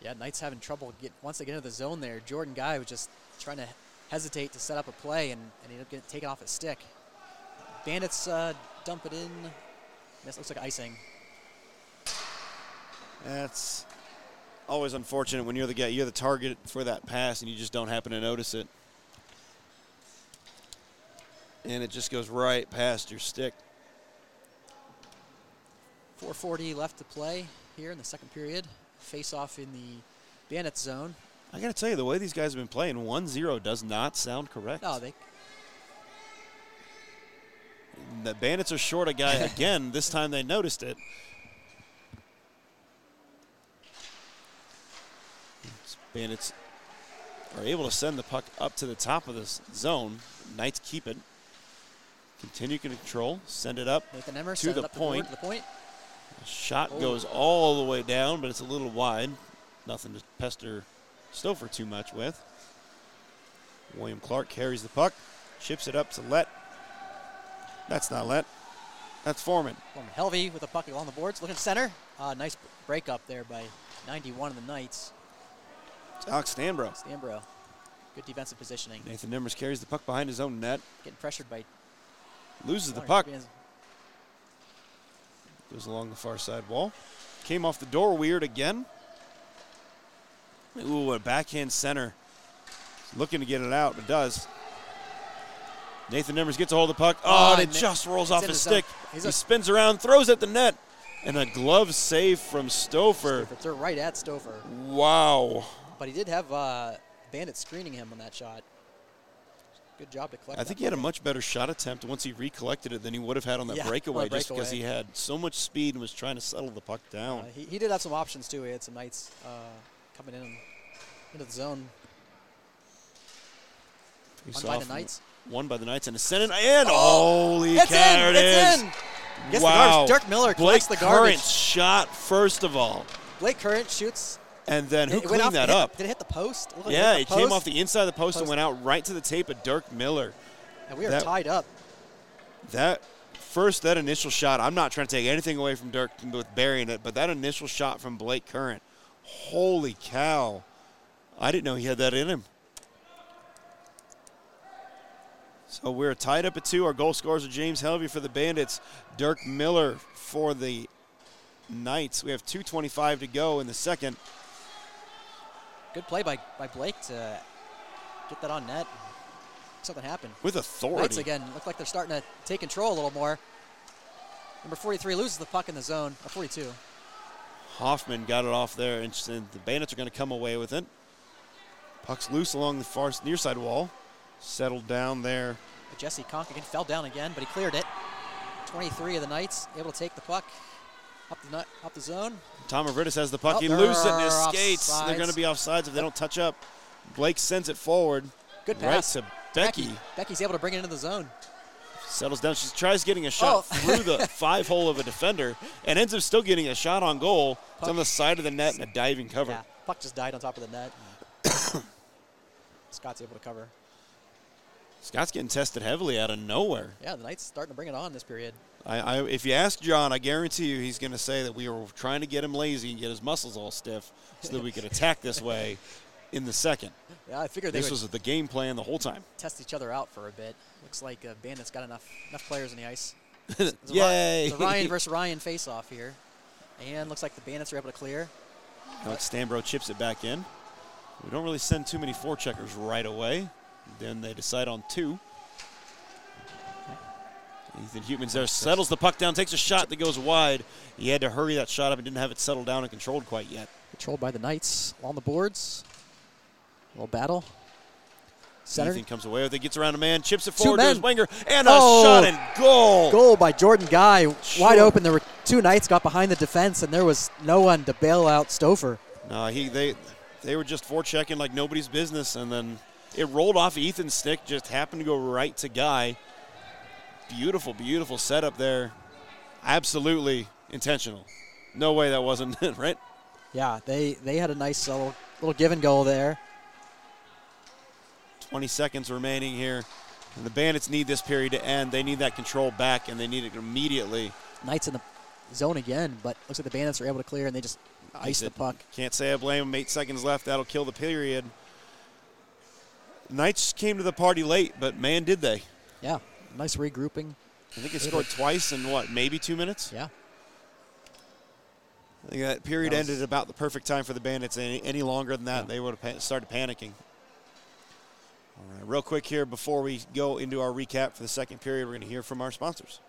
Yeah, Knights having trouble get once they get into the zone there. Jordan Guy was just trying to hesitate to set up a play and, and ended up getting taken off his stick. Bandits uh, dump it in. This looks like icing. That's always unfortunate when you're the guy, you're the target for that pass, and you just don't happen to notice it. And it just goes right past your stick. 440 left to play here in the second period. Face off in the Bandit zone. I got to tell you, the way these guys have been playing, 1 0 does not sound correct. Oh, they The Bandits are short a guy again. This time they noticed it. Bandits are able to send the puck up to the top of this zone. Knights keep it. Continue control. Send it up. Nathan Emmer To the up the board point. to the point. Shot Oh. goes all the way down, but it's a little wide. Nothing to pester Stouffer too much with. William Clark carries the puck, chips it up to Lett. That's not Lett. That's Foreman. From Helvey with the puck along the boards, looking center. Uh, nice break up there by 91 of the Knights. It's Alex Stanbro. Stambro, good defensive positioning. Nathan Nimmers carries the puck behind his own net, Getting pressured by loses the puck, goes along the far side wall. Came off the door weird again. Ooh, a backhand center. Looking to get it out, but does. Nathan Nimmers gets a hold of the puck. Oh, Oh, and it just rolls off his stick. He spins around, throws at the net, and a glove save from Stouffer. They're right at Stouffer. Wow. But he did have uh, Bandit screening him on that shot. Good job to collect I think he had a much better shot attempt once he recollected it than he would have had on that Yeah, breakaway, just because he had so much speed and was trying to settle the puck down. Uh, he, he did have some options too. He had some Knights uh, coming in into the zone. Won by the Knights. Won by the Knights and a send in. Oh, Holy It's cow, in! it is. It's in! Gets the wow. garbage. Dirk Miller Blake collects the garbage. Current's shot first of all, Blake Current shoots. And then who it cleaned off- that it hit- up? Did it hit the post? It like yeah, it came post. off the inside of the post, and went out right to the tape of Dirk Miller. And we are that- tied up. That first, that initial shot. I'm not trying to take anything away from Dirk with burying it, but that initial shot from Blake Current. Holy cow! I didn't know he had that in him. So we're tied up at two. Our goal scorers are James Helvey for the Bandits, Dirk Miller for the Knights. We have 2:25 to go in the second. Good play by, by Blake to get that on net. Something happened. With Knights authority. again look like they're starting to take control a little more. Number 43 loses the puck in the zone. Or 42. Hoffman got it off there, and and the Bandits are going to come away with it. Puck's loose along the far near side wall. Settled down there. But Jesse Conk again fell down again, but he cleared it. 23 of the Knights able to take the puck up the up the zone. Tom Mavridis has the puck. Oh, he loose it in his skates. offsides. They're going to be offsides if they don't touch up. Blake sends it forward. Good pass. Right to Becky. Becky's able to bring it into the zone. Settles down. She tries getting a shot Oh. through the five hole of a defender and ends up still getting a shot on goal. It's on the side of the net and a diving cover. Yeah, puck just died on top of the net. Scott's able to cover. Scott's getting tested heavily out of nowhere. Yeah, the Knights starting to bring it on this period. I, I, if you ask John, I guarantee you he's going to say that we were trying to get him lazy and get his muscles all stiff so that we could attack this way in the second. Yeah, I figured they This was the game plan the whole time. test each other out for a bit. Looks like uh, Bandits got enough enough players on the ice. It's a Yay! a Ryan versus Ryan face-off here. And looks like the Bandits are able to clear. Alex Stambro chips it back in. We don't really send too many forecheckers right away. Then they decide on two. Ethan Hootman's there, settles the puck down, takes a shot that goes wide. He had to hurry that shot up and didn't have it settled down and controlled quite yet. Controlled by the Knights on the boards. A little battle. Center. Ethan comes away with it, gets around a man, chips it forward to his winger, and a Oh. shot and goal. Goal by Jordan Guy. Sure. Wide open. There were two Knights got behind the defense, and there was no one to bail out Stouffer. No, he they they were just forechecking like nobody's business, and then it rolled off Ethan's stick, just happened to go right to Guy. Beautiful, beautiful setup there. absolutely intentional. No way that wasn't right. Yeah, they, they had a nice little, little give and go there. 20 seconds remaining here. And the Bandits need this period to end. They need that control back, and they need it immediately. Knights in the zone again, but looks like the Bandits are able to clear, and they just ice the puck. Can't say I blame them. Eight seconds left. That'll kill the period. Knights came to the party late, but man, did they. Yeah, nice regrouping. I think they scored twice in what, maybe two minutes? Yeah, I think that period That was- ended about the perfect time for the Bandits. Any, any longer than that, Yeah. they would have pa- started panicking. All right, real quick here before we go into our recap for the second period, we're going to hear from our sponsors.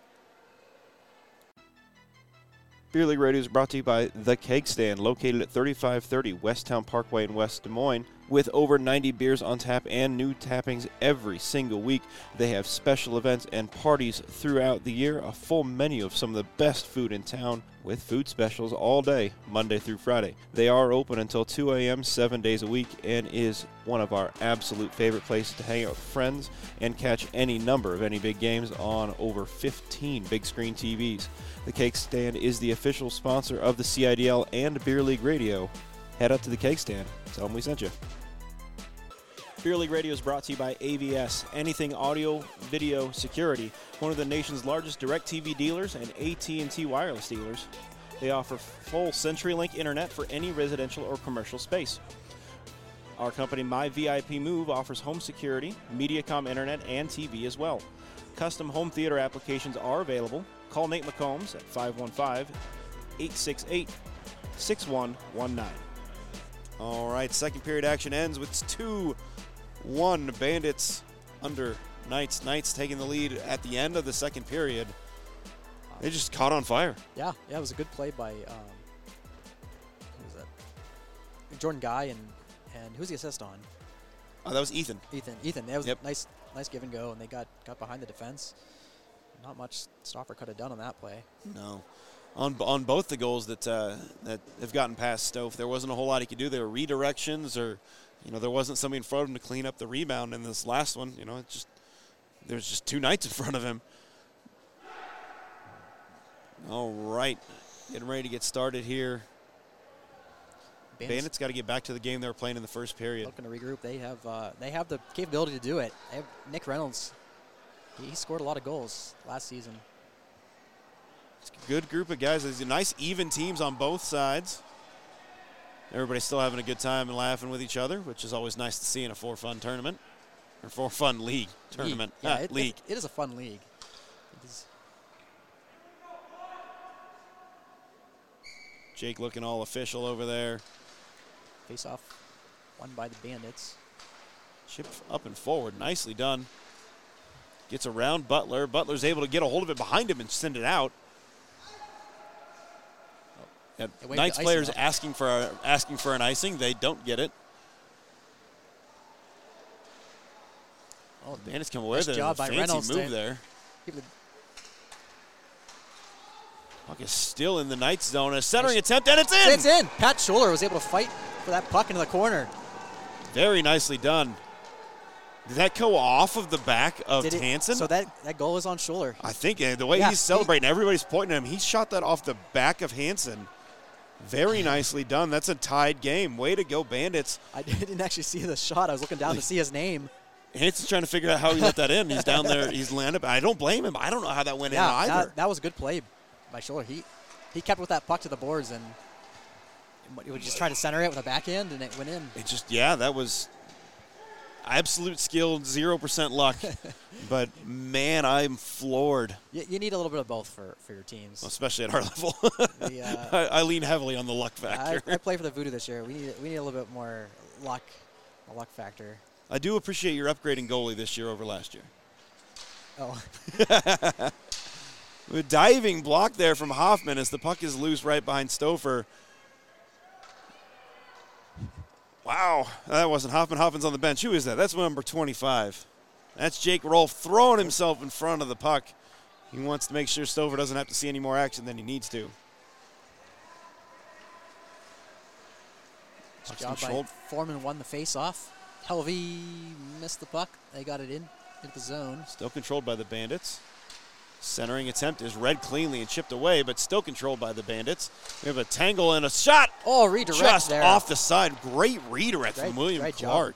Beer League Radio is brought to you by The Keg Stand, located at 3530 Westown Parkway in West Des Moines. With over 90 beers on tap and new tappings every single week, they have special events and parties throughout the year. A full menu of some of the best food in town with food specials all day, Monday through Friday. They are open until 2 a.m. seven days a week and is one of our absolute favorite places to hang out with friends and catch any number of any big games on over 15 big screen TVs. The Keg Stand is the official sponsor of the CIDL and Beer League Radio. Head up to the Keg Stand. Tell them we sent you. Beer League Radio is brought to you by AVS, Anything Audio Video Security, one of the nation's largest DirecTV dealers and AT&T wireless dealers. They offer full CenturyLink internet for any residential or commercial space. Our company, My VIP Move, offers home security, MediaCom internet, and TV as well. Custom home theater applications are available. Call Nate McCombs at 515 868 6119. All right, second period action ends with 2 1 Bandits under Knights. Knights taking the lead at the end of the second period. They just caught on fire. yeah, yeah. It was a good play by um, who was that? Jordan Guy and and who's the assist on? Oh, that was Ethan. Ethan. Ethan. That was Yep. nice, nice give and go, and they got got behind the defense. Not much Stouffer could have done on that play. No. On, on both the goals that uh, that have gotten past Stofe, there wasn't a whole lot he could do. There were redirections, or you know, there wasn't somebody in front of him to clean up the rebound. In this last one, you know, it just there was just two knights in front of him. All right, getting ready to get started here. Bandits got to get back to the game they were playing in the first period. looking to regroup. They have uh, they have the capability to do it. They have Nick Reynolds. He scored a lot of goals last season. Good group of guys. There's nice even teams on both sides. Everybody's still having a good time and laughing with each other, which is always nice to see in a for fun tournament or for fun league tournament. League. Yeah, Ah, it, league. It, it is a fun league. Jake looking all official over there. face off, won by the Bandits. Chip up and forward. Nicely done. Gets around Butler. Butler's able to get a hold of it behind him and send it out. And They waved the Knights players asking for a, asking for an icing. They don't get it. Oh, Bandits come away Nice with a by fancy Reynolds move to- there. the- Puck is still in the Knights zone. A centering Nice. attempt, and it's in. It's in. Pat Schuler was able to fight for that puck into the corner. Very nicely done. Did that go off of the back of Did it- So that, that goal is on Schuler. I think uh, the way Yeah, he's he- celebrating, everybody's pointing at him. He shot that off the back of Hanson. Very nicely done. That's a tied game. Way to go, Bandits. I didn't actually see the shot. I was looking down to see his name. Hanson's trying to figure out how he let that in. He's down there. He's landed. I don't blame him. I don't know how that went Yeah, in either. that, that was a good play by Schuler. He he kept with that puck to the boards and he was just try to center it with a backhand and it went in. It just, yeah, that was absolute skill, 0% luck. but man, I'm floored, You, you need a little bit of both for, for your teams. especially at our level. The, uh, I, I lean heavily on the luck I, factor. I play for the Voodoo this year. We need we need a little bit more luck, a luck factor. I do appreciate your upgrading goalie this year over last year. Oh, A diving block there from Hoffman as the puck is loose right behind Stouffer. Wow, that wasn't Hoffman. Hoffman's on the bench. Who is that? That's number 25. That's Jake Rolfe throwing himself in front of the puck. He wants to make sure Stouffer doesn't have to see any more action than he needs to. Puck's job by controlled. Foreman won the face-off. Helvey missed the puck. They got it in into the zone. Still controlled by the Bandits. Centering attempt is read cleanly and chipped away, but still controlled by the Bandits. We have a tangle and a shot Oh, redirect just there. off the side. Great redirect Great- from William great job. Clark.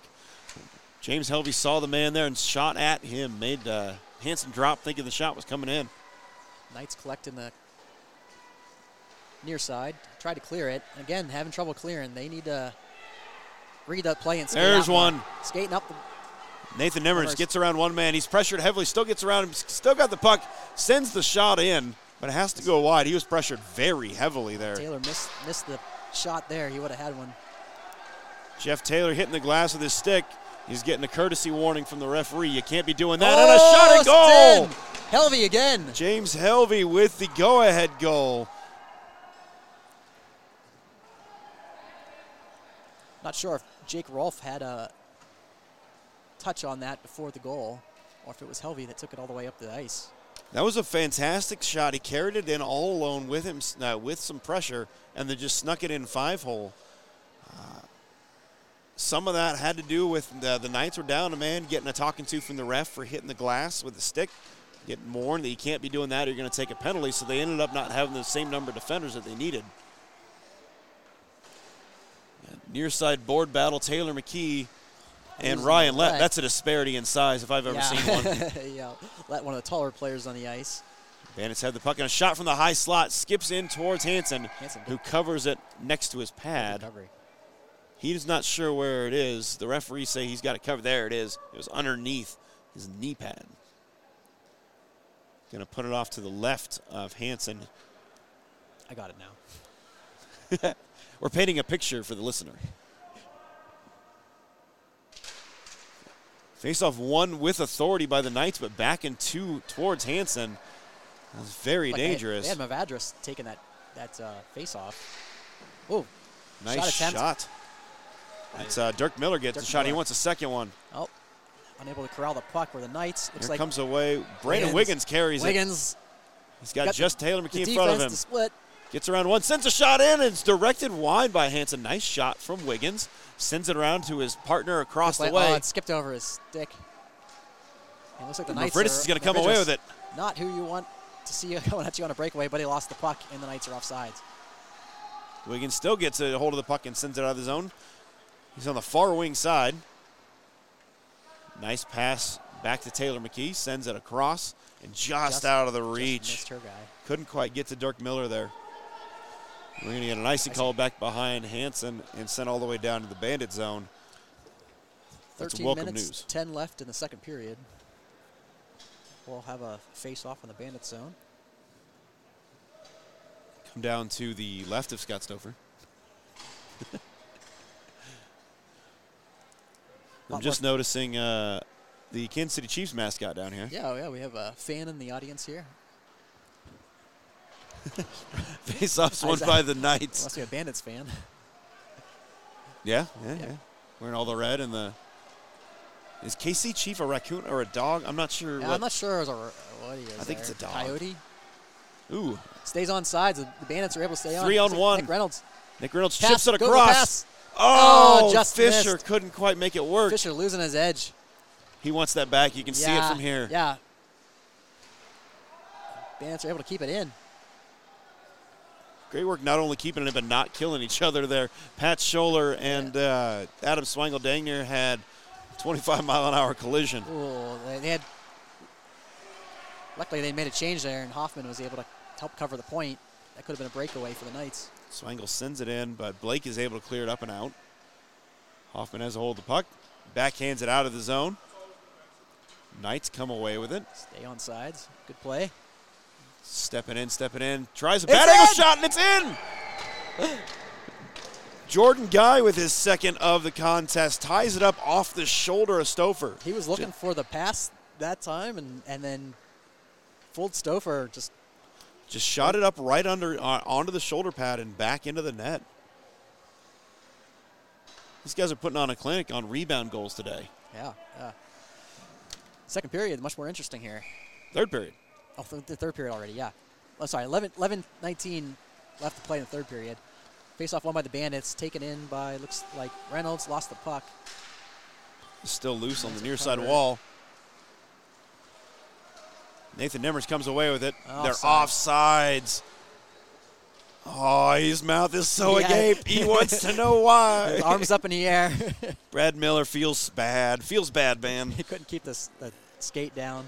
James Helvey saw the man there and shot at him. Made uh, Hanson drop, thinking the shot was coming in. Knights collecting the near side. Try to clear it. Again, having trouble clearing. They need to read that play and skate There's one. Skating up the Nathan Nimmers gets around one man. He's pressured heavily, still gets around him, still got the puck, sends the shot in, but it has to go wide. He was pressured very heavily there. Taylor missed missed the shot there. He would have had one. Jeff Taylor hitting the glass with his stick. He's getting a courtesy warning from the referee. You can't be doing that. and a oh, shot and goal! Helvey again. James Helvey with the go ahead goal. Not sure if Jake Rolfe had a touch on that before the goal, or if it was Helvey that took it all the way up the ice. That was a fantastic shot. He carried it in all alone with him, uh, with some pressure, and then just snuck it in five hole. Uh, some of that had to do with the, the Knights were down a man, getting a talking to from the ref for hitting the glass with the stick, getting warned that you can't be doing that or you're going to take a penalty. So they ended up not having the same number of defenders that they needed. Near side board battle, Taylor McKee and Ryan Lett. That's a disparity in size if I've ever yeah. seen one. yeah, Lett one of the taller players on the ice. Bandits have the puck and a shot from the high slot skips in towards Hanson, Hanson, who covers it next to his pad. Recovery. He's not sure where it is. The referees say he's got it covered. There it is. It was underneath his knee pad. Going to put it off to the left of Hanson. I got it now. We're painting a picture for the listener. Face off one with authority by the Knights, but back in two towards Hanson. That was very Like, they had- dangerous. They had, Mavridis taking that that uh, face off. Oh, nice shot shot. It's uh, Dirk Miller gets Dirk the shot. He wants a second one. oh, unable to corral the puck. Where the Knights looks Here like comes away. Brandon Wiggins, carries it. Wiggins He's got, got just Taylor the McKee in front of him. to split. Gets around one, sends a shot in, and it's directed wide by Hanson. Nice shot from Wiggins. Sends it around to his partner across the way. Oh, it skipped over his stick. It looks like the Knights Mavridis are- is going to come away with it. Not who you want to see going at you on a breakaway, but he lost the puck, and the Knights are offsides. Wiggins still gets a hold of the puck and sends it out of the zone. He's on the far wing side. Nice pass back to Taylor McKee. Sends it across and just, Just- out of the reach. missed her guy. Couldn't quite get to Dirk Miller there. We're going to get an icy call back behind Hanson and sent all the way down to the bandit zone. That's 13 welcome minutes, news. 10 left in the second period. We'll have a face-off in the Bandit zone. Come down to the left of Scott Stouffer. I'm just noticing uh, the Kansas City Chiefs mascot down here. Yeah, yeah, we have a fan in the audience here. Face-offs won by the Knights. Must be a Bandits fan. Yeah, yeah, Yeah. yeah. Wearing all the red and the. Is KC Chief a raccoon or a dog? I'm not sure. Yeah, what. I'm not sure it was a, what he is I think it's a dog. Coyote. Ooh, Stays on sides. The Bandits are able to stay on. Three on one. Nick Reynolds. Nick Reynolds Pass, chips it across. Oh, Oh, just Fisher missed. couldn't quite make it work. Fisher losing his edge. He wants that back. You can see it from here. Yeah. Bandits are able to keep it in. Great work not only keeping it, but not killing each other there. Pat Schuler and uh, Adam Swangel Dangner had 25 mile an hour collision. Ooh, they, they had. Luckily, they made a change there, and Hoffman was able to help cover the point. That could have been a breakaway for the Knights. Swangel sends it in, but Blake is able to clear it up and out. Hoffman has a hold of the puck, backhands it out of the zone. Knights come away with it. Stay on sides. Good play. Stepping in, stepping in. Tries a It's bad angle in! shot, and it's in! Jordan Guy with his second of the contest ties it up off the shoulder of Stouffer. He was looking for the pass that time, and, and then fooled Stouffer. Just Just shot it up right under uh, onto the shoulder pad and back into the net. These guys are putting on a clinic on rebound goals today. yeah, yeah. Second period, much more interesting here. Third period. Oh, th- the third period already. Yeah. Oh, sorry. 11, 11 19 left to play in the third period. Face off won by the Bandits, taken in by looks like Reynolds lost the puck. Still loose on the near side wall. Nathan Nimmers comes away with it. They're Offside. offsides. Oh, his mouth is so Yeah. agape. He wants to know why. His arms up in the air. Brad Miller feels bad. Feels bad, man. he couldn't keep the, the skate down.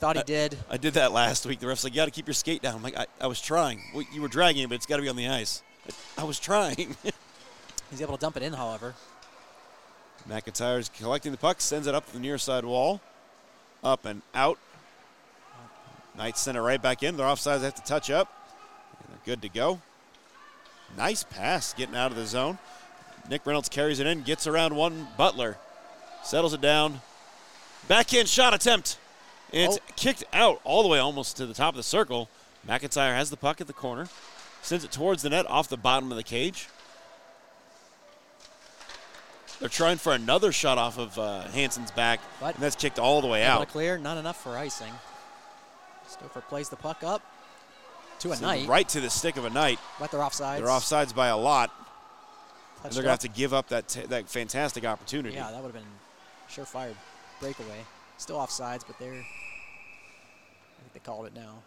Thought he Uh, did. I did that last week. The ref's like, you got to keep your skate down. I'm like, I, I was trying. Well, you were dragging it, but it's got to be on the ice. I was trying. He's able to dump it in, however. McIntyre's collecting the puck, sends it up the near side wall. Up and out. Knights send it right back in. Their offsides They have to touch up. And they're good to go. Nice pass getting out of the zone. Nick Reynolds carries it in, gets around one. Butler settles it down. Backhand shot attempt. It's Oh. kicked out all the way almost to the top of the circle. McIntyre has the puck at the corner, sends it towards the net off the bottom of the cage. They're trying for another shot off of uh, Hanson's back, But- and that's kicked all the way out. to clear, not enough for icing. Stouffer plays the puck up to a So night, right to the stick of a knight. but they're offsides. They're offsides by a lot, and they're gonna have to give up that t- that fantastic opportunity. Yeah, that would have been surefire breakaway. Still offsides, but they're. I think they called it now.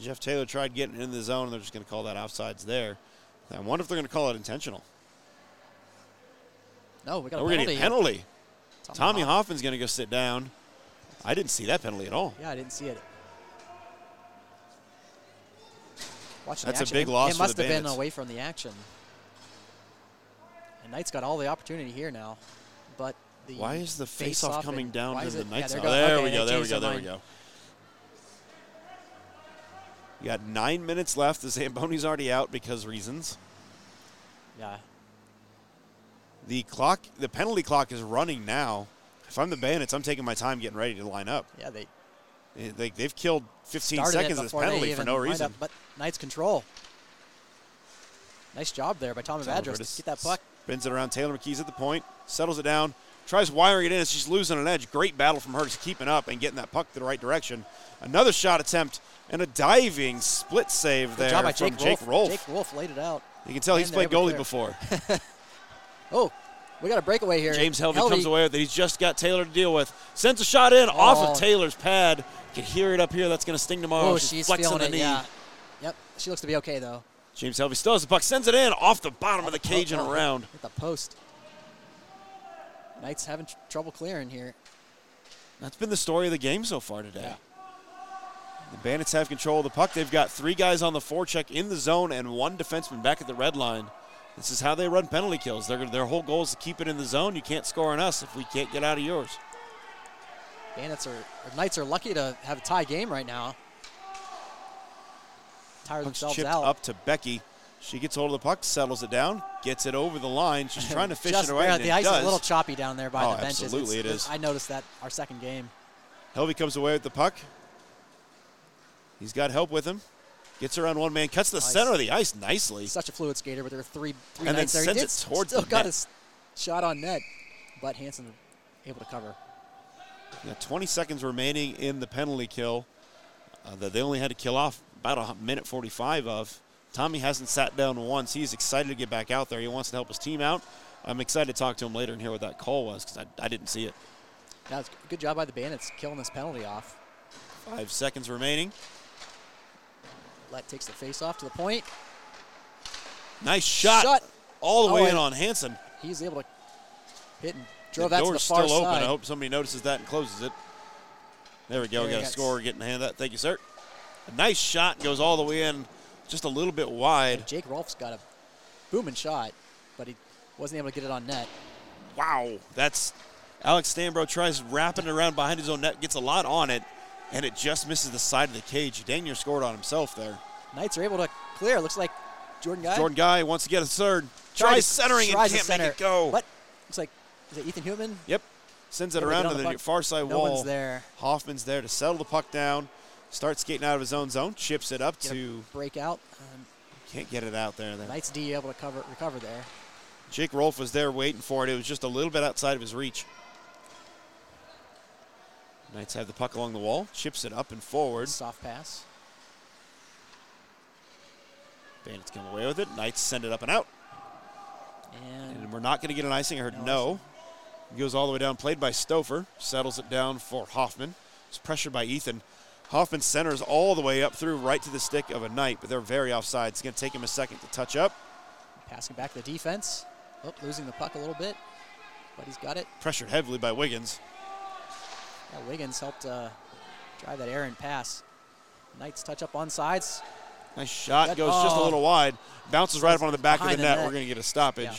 Jeff Taylor tried getting in the zone, and they're just going to call that offsides there. I wonder if they're going to call it intentional. No, we got Oh, a we're going to penalty. penalty. Tommy Hoff- Hoffman's going to go sit down. I didn't see that penalty at all. Yeah, I didn't see it. Watching That's the a big it- loss It must have been away from the action. And Knight's got all the opportunity here now, but the Why is the face face-off coming down to the it- yeah, Knights? Oh, go- there okay, we go. There we go. There we go. You got nine minutes left. The Zamboni's already out because reasons. Yeah, The clock, the penalty clock is running now. If I'm the Bandits, I'm taking my time getting ready to line up. yeah, they Eh, They, they've killed 15 seconds of this penalty for no reason. Up, but Knights control. Nice job there by Tom Mavridis to get that puck. Spins it around. Taylor McKee's at the point. Settles it down. Tries wiring it in as she's losing an edge. Great battle from her. Just keeping up and getting that puck to the right direction. Another shot attempt and a diving split save Good there job by from Jake, Jake Rolfe. Rolfe. Jake Wolf laid it out. You can tell he's played goalie before. Oh, we got a breakaway here. James Helvey comes away with it. He's just got Taylor to deal with. Sends a shot in off Oh. of Taylor's pad. You can hear it up here. That's going to sting tomorrow. Oh, she's, she's flexing the it. knee. Yeah. Yep. She looks to be okay though. James Helvey still has the puck. Sends it in off the bottom of the Oh, cage and oh, around. Hit the post. Knights having tr- trouble clearing here. That's been the story of the game so far today. Yeah. The Bandits have control of the puck. They've got three guys on the forecheck in the zone and one defenseman back at the red line. This is how they run penalty kills. Their, their whole goal is to keep it in the zone. You can't score on us if we can't get out of yours. Bandits are or Knights are lucky to have a tie game right now. Tire Puck's themselves out. up to Becky. She gets hold of the puck, settles it down, gets it over the line. She's trying to fish it away. the ice does. is a little choppy down there by Oh, the benches. absolutely It's- it is. I noticed that our second game. Helvey comes away with the puck. He's got help with him. Gets around one man, cuts the Nice. center of the ice nicely. Such a fluid skater, but there are three three And then there. He sends it towards still the got net. a s- shot on net, but Hanson able to cover. Yeah, 20 seconds remaining in the penalty kill uh, that they only had to kill off about a minute 45 of. Tommy hasn't sat down once. He's excited to get back out there. He wants to help his team out. I'm excited to talk to him later and hear what that call was because I, I didn't see it. Now it's good job by the Bandits killing this penalty off. Five seconds remaining. Lett takes the face off to the point. Nice shot. Shot. All the Oh, way in on Hanson. He's able to hit and drove the that to door's the far still open. side. I hope somebody notices that and closes it. There we go. There we got a score. Getting a hand of that. Thank you, sir. A nice shot goes all the way in, just a little bit wide. Jake Rolfe's got a booming shot, but he wasn't able to get it on net. Wow, that's Alex Stambro tries wrapping it around behind his own net, gets a lot on it, and it just misses the side of the cage. Daniel scored on himself there. Knights are able to clear. Looks like Jordan Guy Jordan Guy wants to get a third, tries centering tries and can't make it go. What? Looks like is it Ethan Human? Yep, sends it around to the, the far side No wall. one's there. Hoffman's there to settle the puck down, starts skating out of his own zone, chips it up Get to break out. Um, can't get it out there. Then Knights D able to cover recover there. Jake Rolfe was there waiting for it. It was just a little bit outside of his reach. Knights have the puck along the wall, chips it up and forward. Soft pass. Bandits come away with it. Knights send it up and out. And And we're not going to get an icing. I heard No no. Goes all the way down. Played by Stouffer. Settles it down for Hoffman. It's pressured by Ethan. Hoffman centers all the way up through right to the stick of a Knight, but they're very offside. It's going to take him a second to touch up. Passing back to the defense. Oh, losing the puck a little bit, but he's got it. Pressured heavily by Wiggins. Yeah, Wiggins helped uh, drive that errant pass. Knights touch up on sides. Nice shot. That- Goes just a oh. little wide. Bounces right up on the back of the the net. net. We're going to get a stoppage. Yeah.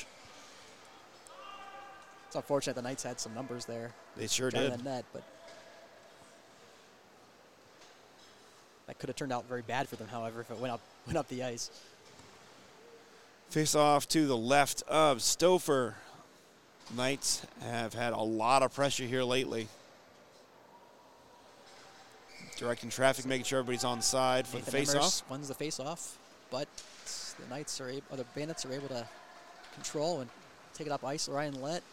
It's unfortunate the Knights had some numbers there. They sure did. the net, but that could have turned out very bad for them. However, if it went up went up the ice. Face off to the left of Stouffer. Knights have had a lot of pressure here lately. Directing traffic, making sure everybody's on side for the face-off. wins the face off, but the Knights are able, or the Bandits are able to control and take it up ice. Ryan Lett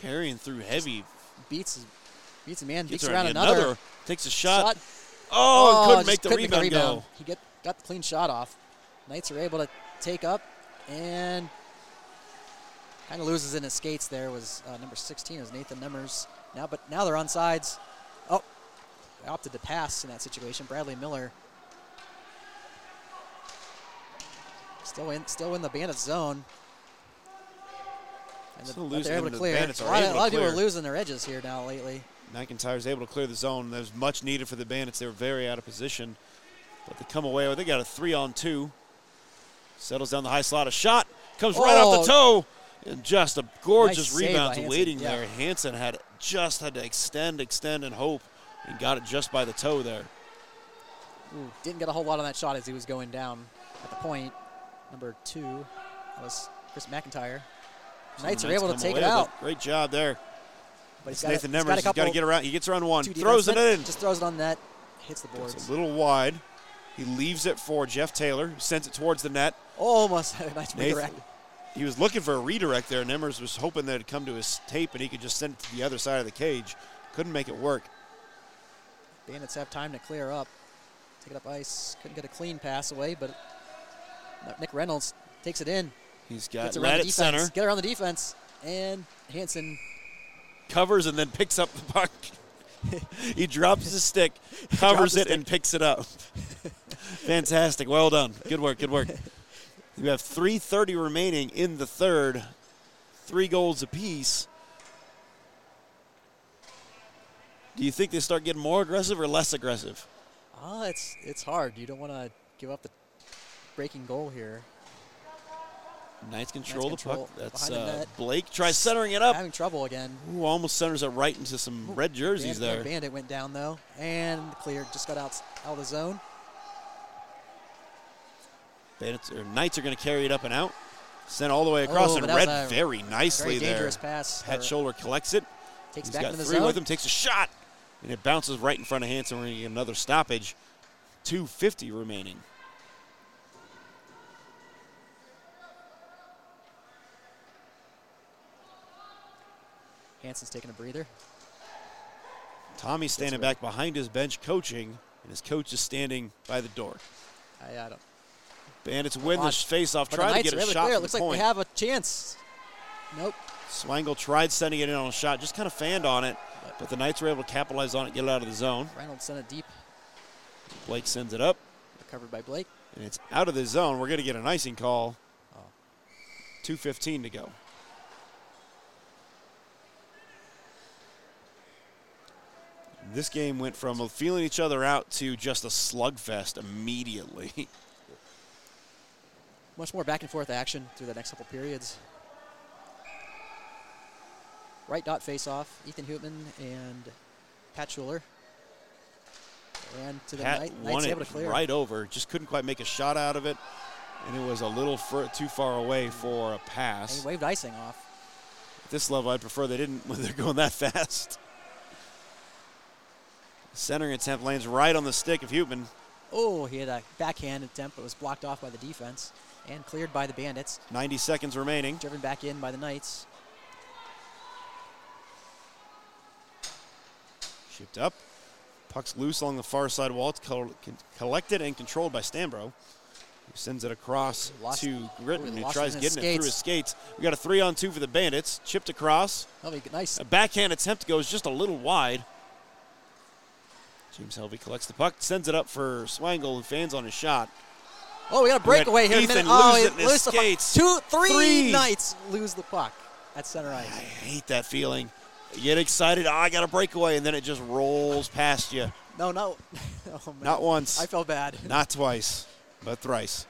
Carrying through heavy. beats beats a man, Gets beats around around another. another Takes a shot. shot. Oh, couldn't make the couldn't rebound, go. He get got the clean shot off. Knights are able to take up and kind of loses in his skates. There was uh, number 16 was Nathan Nemmers. Now, but now they're on sides. Oh, they opted to pass in that situation. Bradley Miller still in, still in the Bandits zone. And the, they're able to clear. A lot, of, a lot of people are losing their edges here now lately. McIntyre's able to clear the zone. That was much needed for the Bandits. They were very out of position. But they come away they got a three on two. Settles down the high slot. A shot comes right off the oh. toe. And just a gorgeous Nice rebound by to Hanson, waiting yeah. there. Hanson had just had to extend, extend, and hope, and got it just by the toe there. Ooh, didn't get a whole lot on that shot as he was going down at the point. Number two that was Chris McIntyre. Knights are able to take it out. Great job there. But It's he's got Nathan a, he's got a He's got to get around. He gets around one, throws it in. Just throws it on net, hits the It's boards. a little wide. He leaves it for Jeff Taylor, who sends it towards the net. Almost had a nice Nathan- redirect. He was looking for a redirect there. Nemmers was hoping that it'd come to his tape and he could just send it to the other side of the cage. Couldn't make it work. Bandits have time to clear up. Take it up ice. Couldn't get a clean pass away, but Nick Reynolds takes it in. He's got Gets around the defense. center, Get around the defense. And Hanson covers, and then picks up the puck. he drops his stick, covers it, and picks it up. Fantastic. Well done. Good work. Good work. We have 3.30 remaining in the third. Three goals apiece. Do you think they start getting more aggressive or less aggressive? Ah, it's it's hard. You don't want to give up the breaking goal here. Knights control the puck. That's the uh. Blake tries centering it up. Having trouble again. Ooh, almost centers it right into some red jerseys Ban- there. Bandit went down though, and clear. Just got out out of the zone. Bandits or Knights are going to carry it up and out. Sent all the way across Oh, and but that was read very nicely Very there. dangerous pass. Pat Schuler collects it. takes He's back got into the three zone. with him. Takes a shot, and it bounces right in front of Hanson. We're going to get another stoppage. 250 remaining. Hanson's taking a breather. Tommy's standing back behind his bench coaching, and his coach is standing by the door. I, I don't. Bandits win the Odd. face-off. But to get a shot clear. It looks like point. they have a chance. Nope. Swangle tried sending it in on a shot, just kind of fanned on it, but the Knights were able to capitalize on it, get it out of the zone. Reynolds sent it deep, Blake sends it up, recovered by Blake. and it's out of the zone. We're going to get an icing call. Oh. 2.15 to go. This game went from feeling each other out to just a slugfest immediately. Much more back and forth action through the next couple periods. Right dot face off. Ethan Hootman and Pat Schuler. And to the Pat Knight, won able to clear. right over, just couldn't quite make a shot out of it, and it was a little fur- too far away for a And pass. he waved icing off. At this level, I'd prefer they didn't when they're going that fast. Centering attempt lands right on the stick of Hootman. Oh, he had a backhand attempt, but was blocked off by the defense and cleared by the Bandits. 90 seconds remaining. Driven back in by the Knights. Shipped up. Puck's loose along the far side wall. It's col- collected and controlled by Stanbrough. Who sends it across Lost- to Gritton, he who tries it in his getting it through his skates. We got a three on two for the Bandits. Chipped across. Nice. A backhand attempt goes just a little wide. James Helvey collects the puck, sends it up for Swangle, who fans on his shot. Oh, we got a breakaway here. in a Ethan minute. oh, lose he it in his lose the puck. Two, three, Three. Knights lose the puck at center ice. I hate that feeling. You get excited, oh, I got a breakaway, and then it just rolls past you. No, no. oh, man. Not once, I felt bad. not twice, but thrice.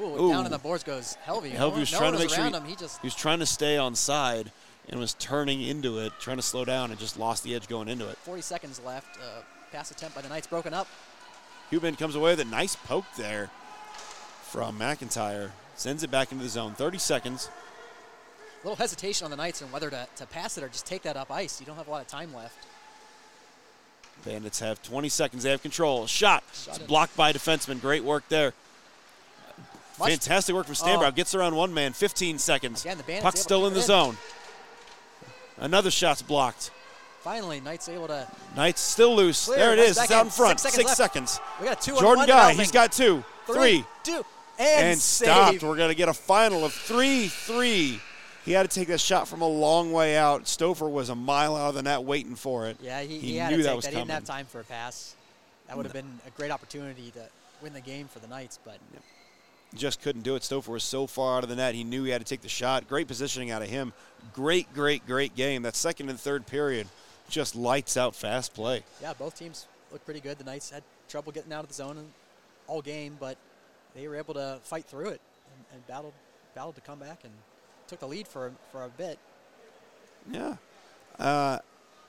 Ooh, Ooh. down in the boards goes Helvey. Helvey no, was no trying to make sure he- him. He just He was trying to stay on side and was turning into it, trying to slow down, and just lost the edge going into it. 40 seconds left. Uh, pass attempt by the Knights broken up. Cuban comes away with a nice poke there from McIntyre. Sends it back into the zone. 30 seconds. A little hesitation on the Knights on whether to, to pass it or just take that up ice. You don't have a lot of time left. Bandits have 20 seconds. They have control. Shot. Shot It's it. blocked by a defenseman. Great work there. Much- Fantastic work from Stanbrough. Oh. Gets around one man. 15 seconds. Again, the Puck's still in the in. zone. Another shot's blocked. Finally, Knights able to. Knights still loose. Clear. There it is. It's out in. front. Six Six seconds seconds. We got two on Jordan one. Guy. He's got two. Three. two, and, and stopped. We're going to get a final of 3 3. He had to take that shot from a long way out. Stouffer was a mile out of the net waiting for it. Yeah, he, He he had knew to that take was that. He didn't have time for a pass. That would have been a great opportunity to win the game for the Knights, but Just couldn't do it. Stouffer was so far out of the net. He knew he had to take the shot. Great positioning out of him. Great, great, great game. That second and third period just lights out fast play. yeah, both teams looked pretty good. The Knights had trouble getting out of the zone all game, but they were able to fight through it and, and battled battled to come back and took the lead for for a bit. Yeah. Uh,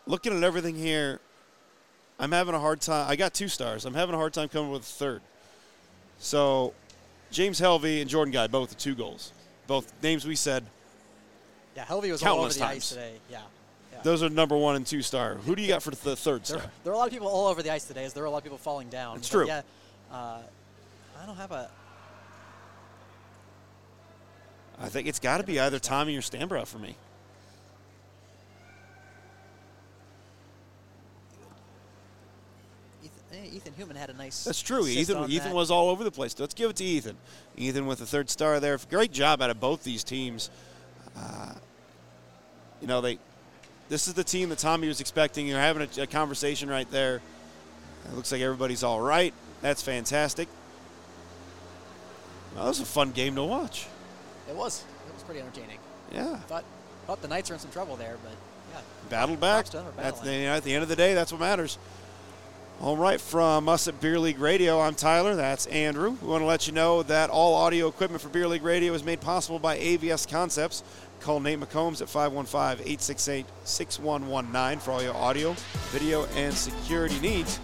looking at everything here, I'm having a hard time. I got two stars. I'm having a hard time coming with a third. So, James Helvey and Jordan Guy, both with two goals. Both names we said. Yeah, Helvey was all over the times. ice today. Yeah. yeah. Those are number one and two star. Who do you got for the third There, star? there are a lot of people all over the ice today, as there are a lot of people falling down. It's true. Yeah, uh, I don't have a. I think it's got to be either Tommy or Stanbrough for me. Ethan, eh, Hootman had a nice. That's true. Ethan Ethan that. was all over the place. Let's give it to Ethan. Ethan with the third star there. Great job out of both these teams. Uh, you know they. This is the team that Tommy was expecting. You're having a, a conversation right there. It looks like everybody's all right. That's fantastic. Well, that was a fun game to watch. It was. It was pretty entertaining. Yeah, Thought thought the Knights were in some trouble there, but yeah. battled back. Props to them for That's battling. you know, at the end of the day, that's what matters. All right, from us at Beer League Radio, I'm Tyler. That's Andrew. We want to let you know that all audio equipment for Beer League Radio is made possible by AVS Concepts. Call Nate McCombs at 515 868 6119 for all your audio, video, and security needs.